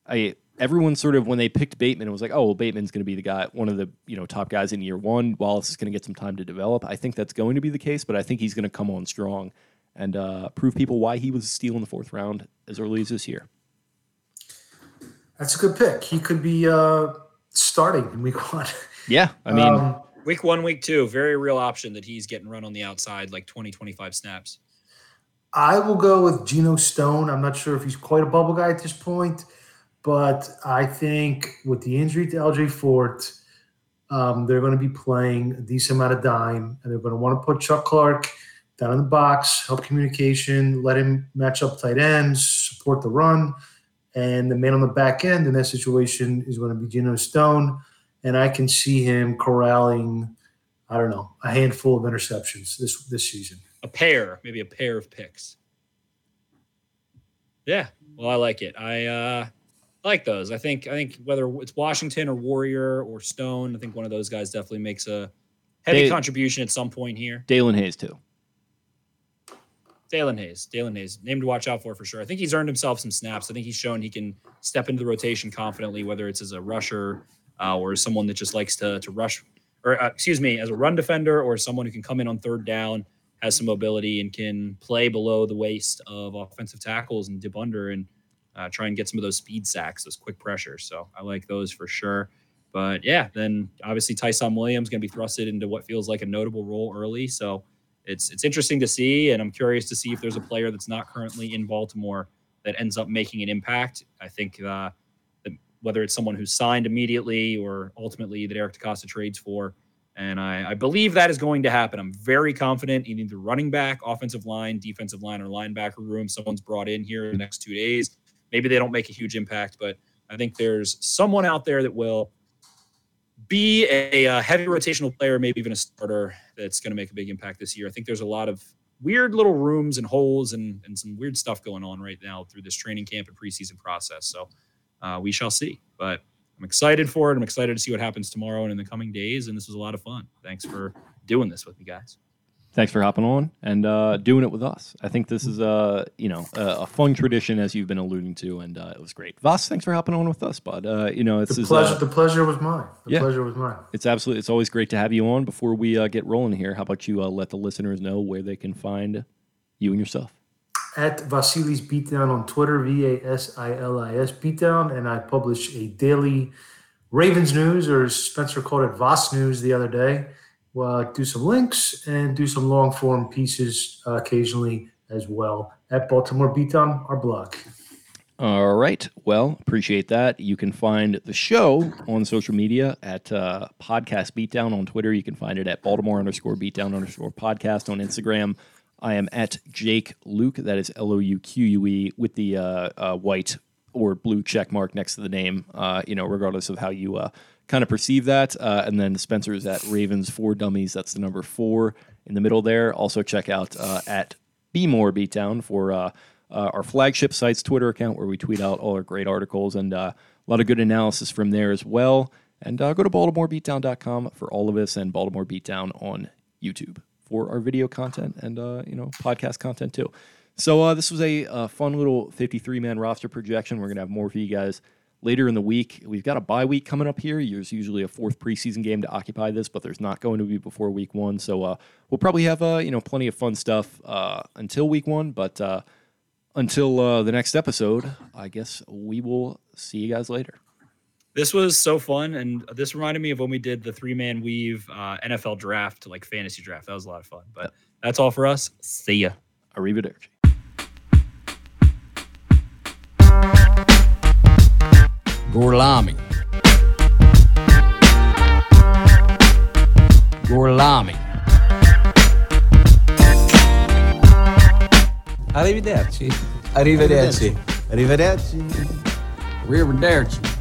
I everyone sort of when they picked Bateman, it was like, oh, well, Bateman's going to be the guy, one of the you know top guys in year one. Wallace is going to get some time to develop. I think that's going to be the case, but I think he's going to come on strong and uh, prove people why he was a steal in the fourth round as early as this year. That's a good pick. He could be uh, starting in week one. Yeah, I mean, Um, Week one, week two, very real option that he's getting run on the outside like 20, 25 snaps. I will go with Geno Stone. I'm not sure if he's quite a bubble guy at this point, but I think with the injury to LJ Fort, um, they're going to be playing a decent amount of dime, and they're going to want to put Chuck Clark down in the box, help communication, let him match up tight ends, support the run, and the man on the back end in that situation is going to be Geno Stone, and I can see him corralling, I don't know, a handful of interceptions this this season. A pair, maybe a pair of picks. Yeah, well, I like it. I uh, like those. I think I think whether it's Washington or Warrior or Stone, I think one of those guys definitely makes a heavy They- contribution at some point here. Daelin Hayes too. Daelin Hayes, Daelin Hayes, name to watch out for for sure. I think he's earned himself some snaps. I think he's shown he can step into the rotation confidently, whether it's as a rusher uh, or someone that just likes to to rush, or uh, excuse me, as a run defender or someone who can come in on third down, has some mobility and can play below the waist of offensive tackles and dip under and uh, try and get some of those speed sacks, those quick pressures. So I like those for sure. But yeah, then obviously Ty'Son Williams going to be thrusted into what feels like a notable role early. So it's it's interesting to see, and I'm curious to see if there's a player that's not currently in Baltimore that ends up making an impact. I think uh, whether it's someone who's signed immediately or ultimately that Eric DeCosta trades for, and I, I believe that is going to happen. I'm very confident in either running back, offensive line, defensive line, or linebacker room. Someone's brought in here in the next two days. Maybe they don't make a huge impact, but I think there's someone out there that will be a, uh heavy rotational player, maybe even a starter that's going to make a big impact this year. I think there's a lot of weird little rooms and holes and, and some weird stuff going on right now through this training camp and preseason process. So uh, we shall see. But I'm excited for it. I'm excited to see what happens tomorrow and in the coming days. And this was a lot of fun. Thanks for doing this with me, guys. Thanks for hopping on and uh, doing it with us. I think this is a you know a, a fun tradition as you've been alluding to, and uh, it was great. Vas, thanks for hopping on with us, bud. Uh, you know, it's The is pleasure. uh, the pleasure was mine. The yeah. pleasure was mine. it's absolutely it's always great to have you on. Before we uh, get rolling here, how about you uh, let the listeners know where they can find you and yourself? At Vasilis Beatdown on Twitter, V A S I L I S Beatdown, and I publish a daily Ravens news, or Spencer called it, Vas news the other day. Well, do some links and do some long form pieces uh, occasionally as well at Baltimore Beatdown, our blog. All right. Well, appreciate that. You can find the show on social media at uh, Podcast Beatdown on Twitter. You can find it at Baltimore underscore Beatdown underscore podcast on Instagram. I am at Jake Louque. That is L O U Q U E with the uh, uh, white or blue check mark next to the name. Uh, you know, regardless of how you uh, kind of perceive that. Uh, and then Spencer is at Ravens Four Dummies. That's the number four in the middle there. Also check out uh, at Be More Beatdown for our flagship site's Twitter account where we tweet out all our great articles and a lot of good analysis from there as well. And go to BaltimoreBeatdown.com for all of us and Baltimore Beatdown on YouTube for our video content and uh, you know podcast content too. So uh, this was a, uh fun little 53 man roster projection. We're gonna have more for you guys later in the week. We've got a bye week coming up here. There's usually a fourth preseason game to occupy this, but there's not going to be before week one. So uh, we'll probably have uh, you know plenty of fun stuff until week one. But until the next episode, I guess we will see you guys later. This was so fun. And this reminded me of when we did the three man weave uh, NFL draft, like fantasy draft. That was a lot of fun. But that's all for us. See ya. Arrivederci. Gorlami. Gorlami. Arrivederci. Arrivederci. Arrivederci. Arrivederci.